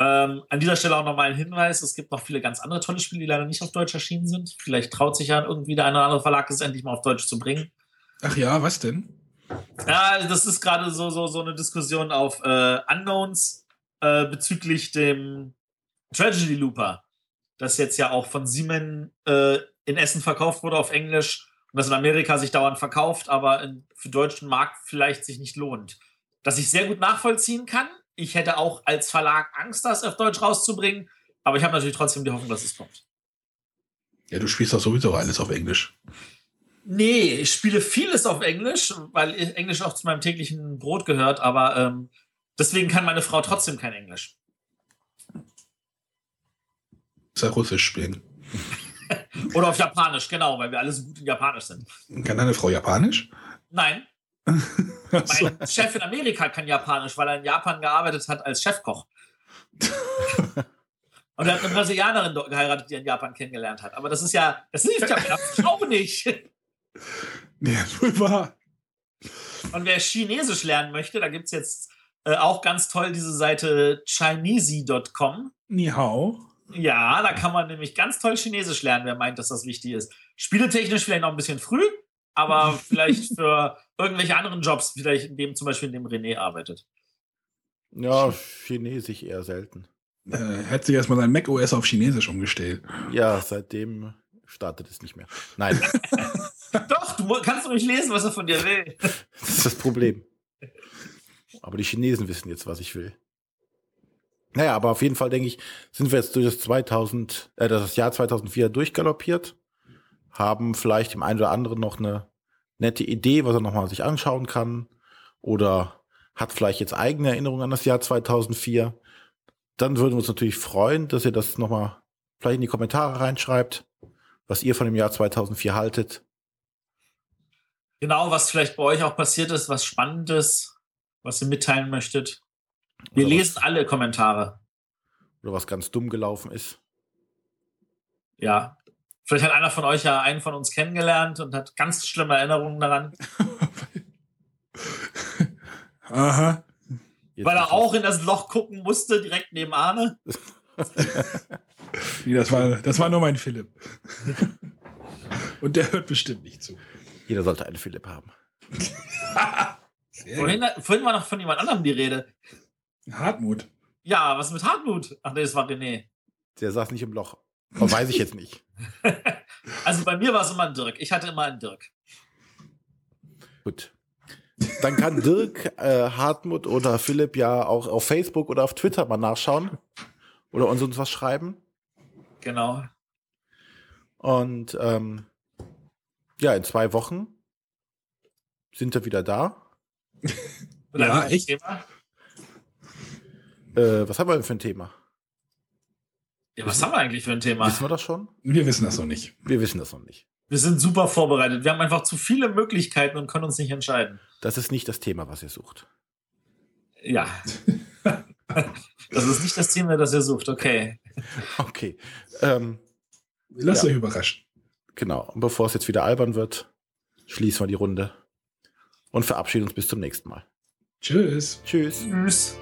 Speaker 3: Ähm, an dieser Stelle auch nochmal ein Hinweis: Es gibt noch viele ganz andere tolle Spiele, die leider nicht auf Deutsch erschienen sind. Vielleicht traut sich ja irgendwie der eine oder andere Verlag, es endlich mal auf Deutsch zu bringen.
Speaker 2: Ach ja, was denn?
Speaker 3: Ja, das ist gerade so, so, so eine Diskussion auf äh, Unknowns äh, bezüglich dem Tragedy Looper, das jetzt ja auch von Siemens äh, in Essen verkauft wurde auf Englisch und das in Amerika sich dauernd verkauft, aber in, für deutschen Markt vielleicht sich nicht lohnt. Das ich sehr gut nachvollziehen kann, ich hätte auch als Verlag Angst, das auf Deutsch rauszubringen. Aber ich habe natürlich trotzdem die Hoffnung, dass es kommt.
Speaker 2: Ja, du spielst doch sowieso alles auf Englisch.
Speaker 3: Nee, ich spiele vieles auf Englisch, weil Englisch auch zu meinem täglichen Brot gehört, aber ähm, deswegen kann meine Frau trotzdem kein Englisch.
Speaker 2: Sei Russisch spielen.
Speaker 3: Oder auf Japanisch, genau, weil wir alle so gut in Japanisch sind.
Speaker 2: Kann deine Frau Japanisch?
Speaker 3: Nein. mein Chef in Amerika kann Japanisch, weil er in Japan gearbeitet hat als Chefkoch. Und er hat eine Brasilianerin geheiratet, die er in Japan kennengelernt hat. Aber das ist ja, das hilft ja meiner Frau nicht.
Speaker 2: Ja, wohl wahr.
Speaker 3: Und wer Chinesisch lernen möchte, da gibt es jetzt äh, auch ganz toll diese Seite chinese.com.
Speaker 2: Ni hao.
Speaker 3: Ja, da kann man nämlich ganz toll Chinesisch lernen, wer meint, dass das wichtig ist. Spieletechnisch vielleicht noch ein bisschen früh, aber vielleicht für irgendwelche anderen Jobs, vielleicht in dem zum Beispiel, in dem René arbeitet.
Speaker 1: Ja, Chinesisch eher selten.
Speaker 2: Äh, hat sich erstmal sein Mac OS auf Chinesisch umgestellt.
Speaker 1: Ja, seitdem startet es nicht mehr. Nein.
Speaker 3: Du kannst doch nicht lesen, was er von dir will.
Speaker 1: Das ist das Problem. Aber die Chinesen wissen jetzt, was ich will. Naja, aber auf jeden Fall denke ich, sind wir jetzt durch das 2000, äh, das Jahr 2004 durchgaloppiert, haben vielleicht dem einen oder anderen noch eine nette Idee, was er nochmal sich anschauen kann oder hat vielleicht jetzt eigene Erinnerungen an das Jahr 2004. Dann würden wir uns natürlich freuen, dass ihr das nochmal vielleicht in die Kommentare reinschreibt, was ihr von dem Jahr 2004 haltet.
Speaker 3: Genau, was vielleicht bei euch auch passiert ist, was Spannendes, was ihr mitteilen möchtet. Wir
Speaker 1: Oder
Speaker 3: lesen alle Kommentare.
Speaker 1: Oder was ganz dumm gelaufen ist.
Speaker 3: Ja. Vielleicht hat einer von euch ja einen von uns kennengelernt und hat ganz schlimme Erinnerungen daran,
Speaker 2: Aha.
Speaker 1: Jetzt
Speaker 3: weil er auch in das Loch gucken musste, direkt neben Arne.
Speaker 2: Nee, das, war, das war nur mein Philipp. Und der hört bestimmt nicht zu.
Speaker 1: Jeder sollte einen Philipp haben.
Speaker 3: Vorhin, vorhin war noch von jemand anderem die Rede.
Speaker 2: Hartmut.
Speaker 3: Ja, was mit Hartmut? Ach nee, das war René.
Speaker 1: Der saß nicht im Loch. Aber weiß ich jetzt nicht.
Speaker 3: Also bei mir war es immer ein Dirk. Ich hatte immer einen Dirk.
Speaker 1: Gut. Dann kann Dirk, äh, Hartmut oder Philipp ja auch auf Facebook oder auf Twitter mal nachschauen. Oder uns, uns was schreiben.
Speaker 3: Genau.
Speaker 1: Und ähm, ja, in zwei Wochen sind wir wieder da.
Speaker 2: Ja, echt?
Speaker 3: Thema.
Speaker 1: Äh, was haben wir denn für ein Thema?
Speaker 3: Ja, was haben wir eigentlich für ein Thema?
Speaker 1: Wissen wir das schon?
Speaker 2: Wir wissen das noch nicht.
Speaker 1: Wir wissen das noch nicht.
Speaker 3: Wir sind super vorbereitet. Wir haben einfach zu viele Möglichkeiten und können uns nicht entscheiden.
Speaker 1: Das ist nicht das Thema, was ihr sucht.
Speaker 3: Ja. das ist nicht das Thema, das ihr sucht. Okay.
Speaker 1: Okay. Ähm,
Speaker 2: Lasst
Speaker 1: Ja.
Speaker 2: euch überraschen.
Speaker 1: Genau. Und bevor es jetzt wieder albern wird, schließen wir die Runde und verabschieden uns bis zum nächsten Mal.
Speaker 2: Tschüss.
Speaker 1: Tschüss.
Speaker 3: Tschüss.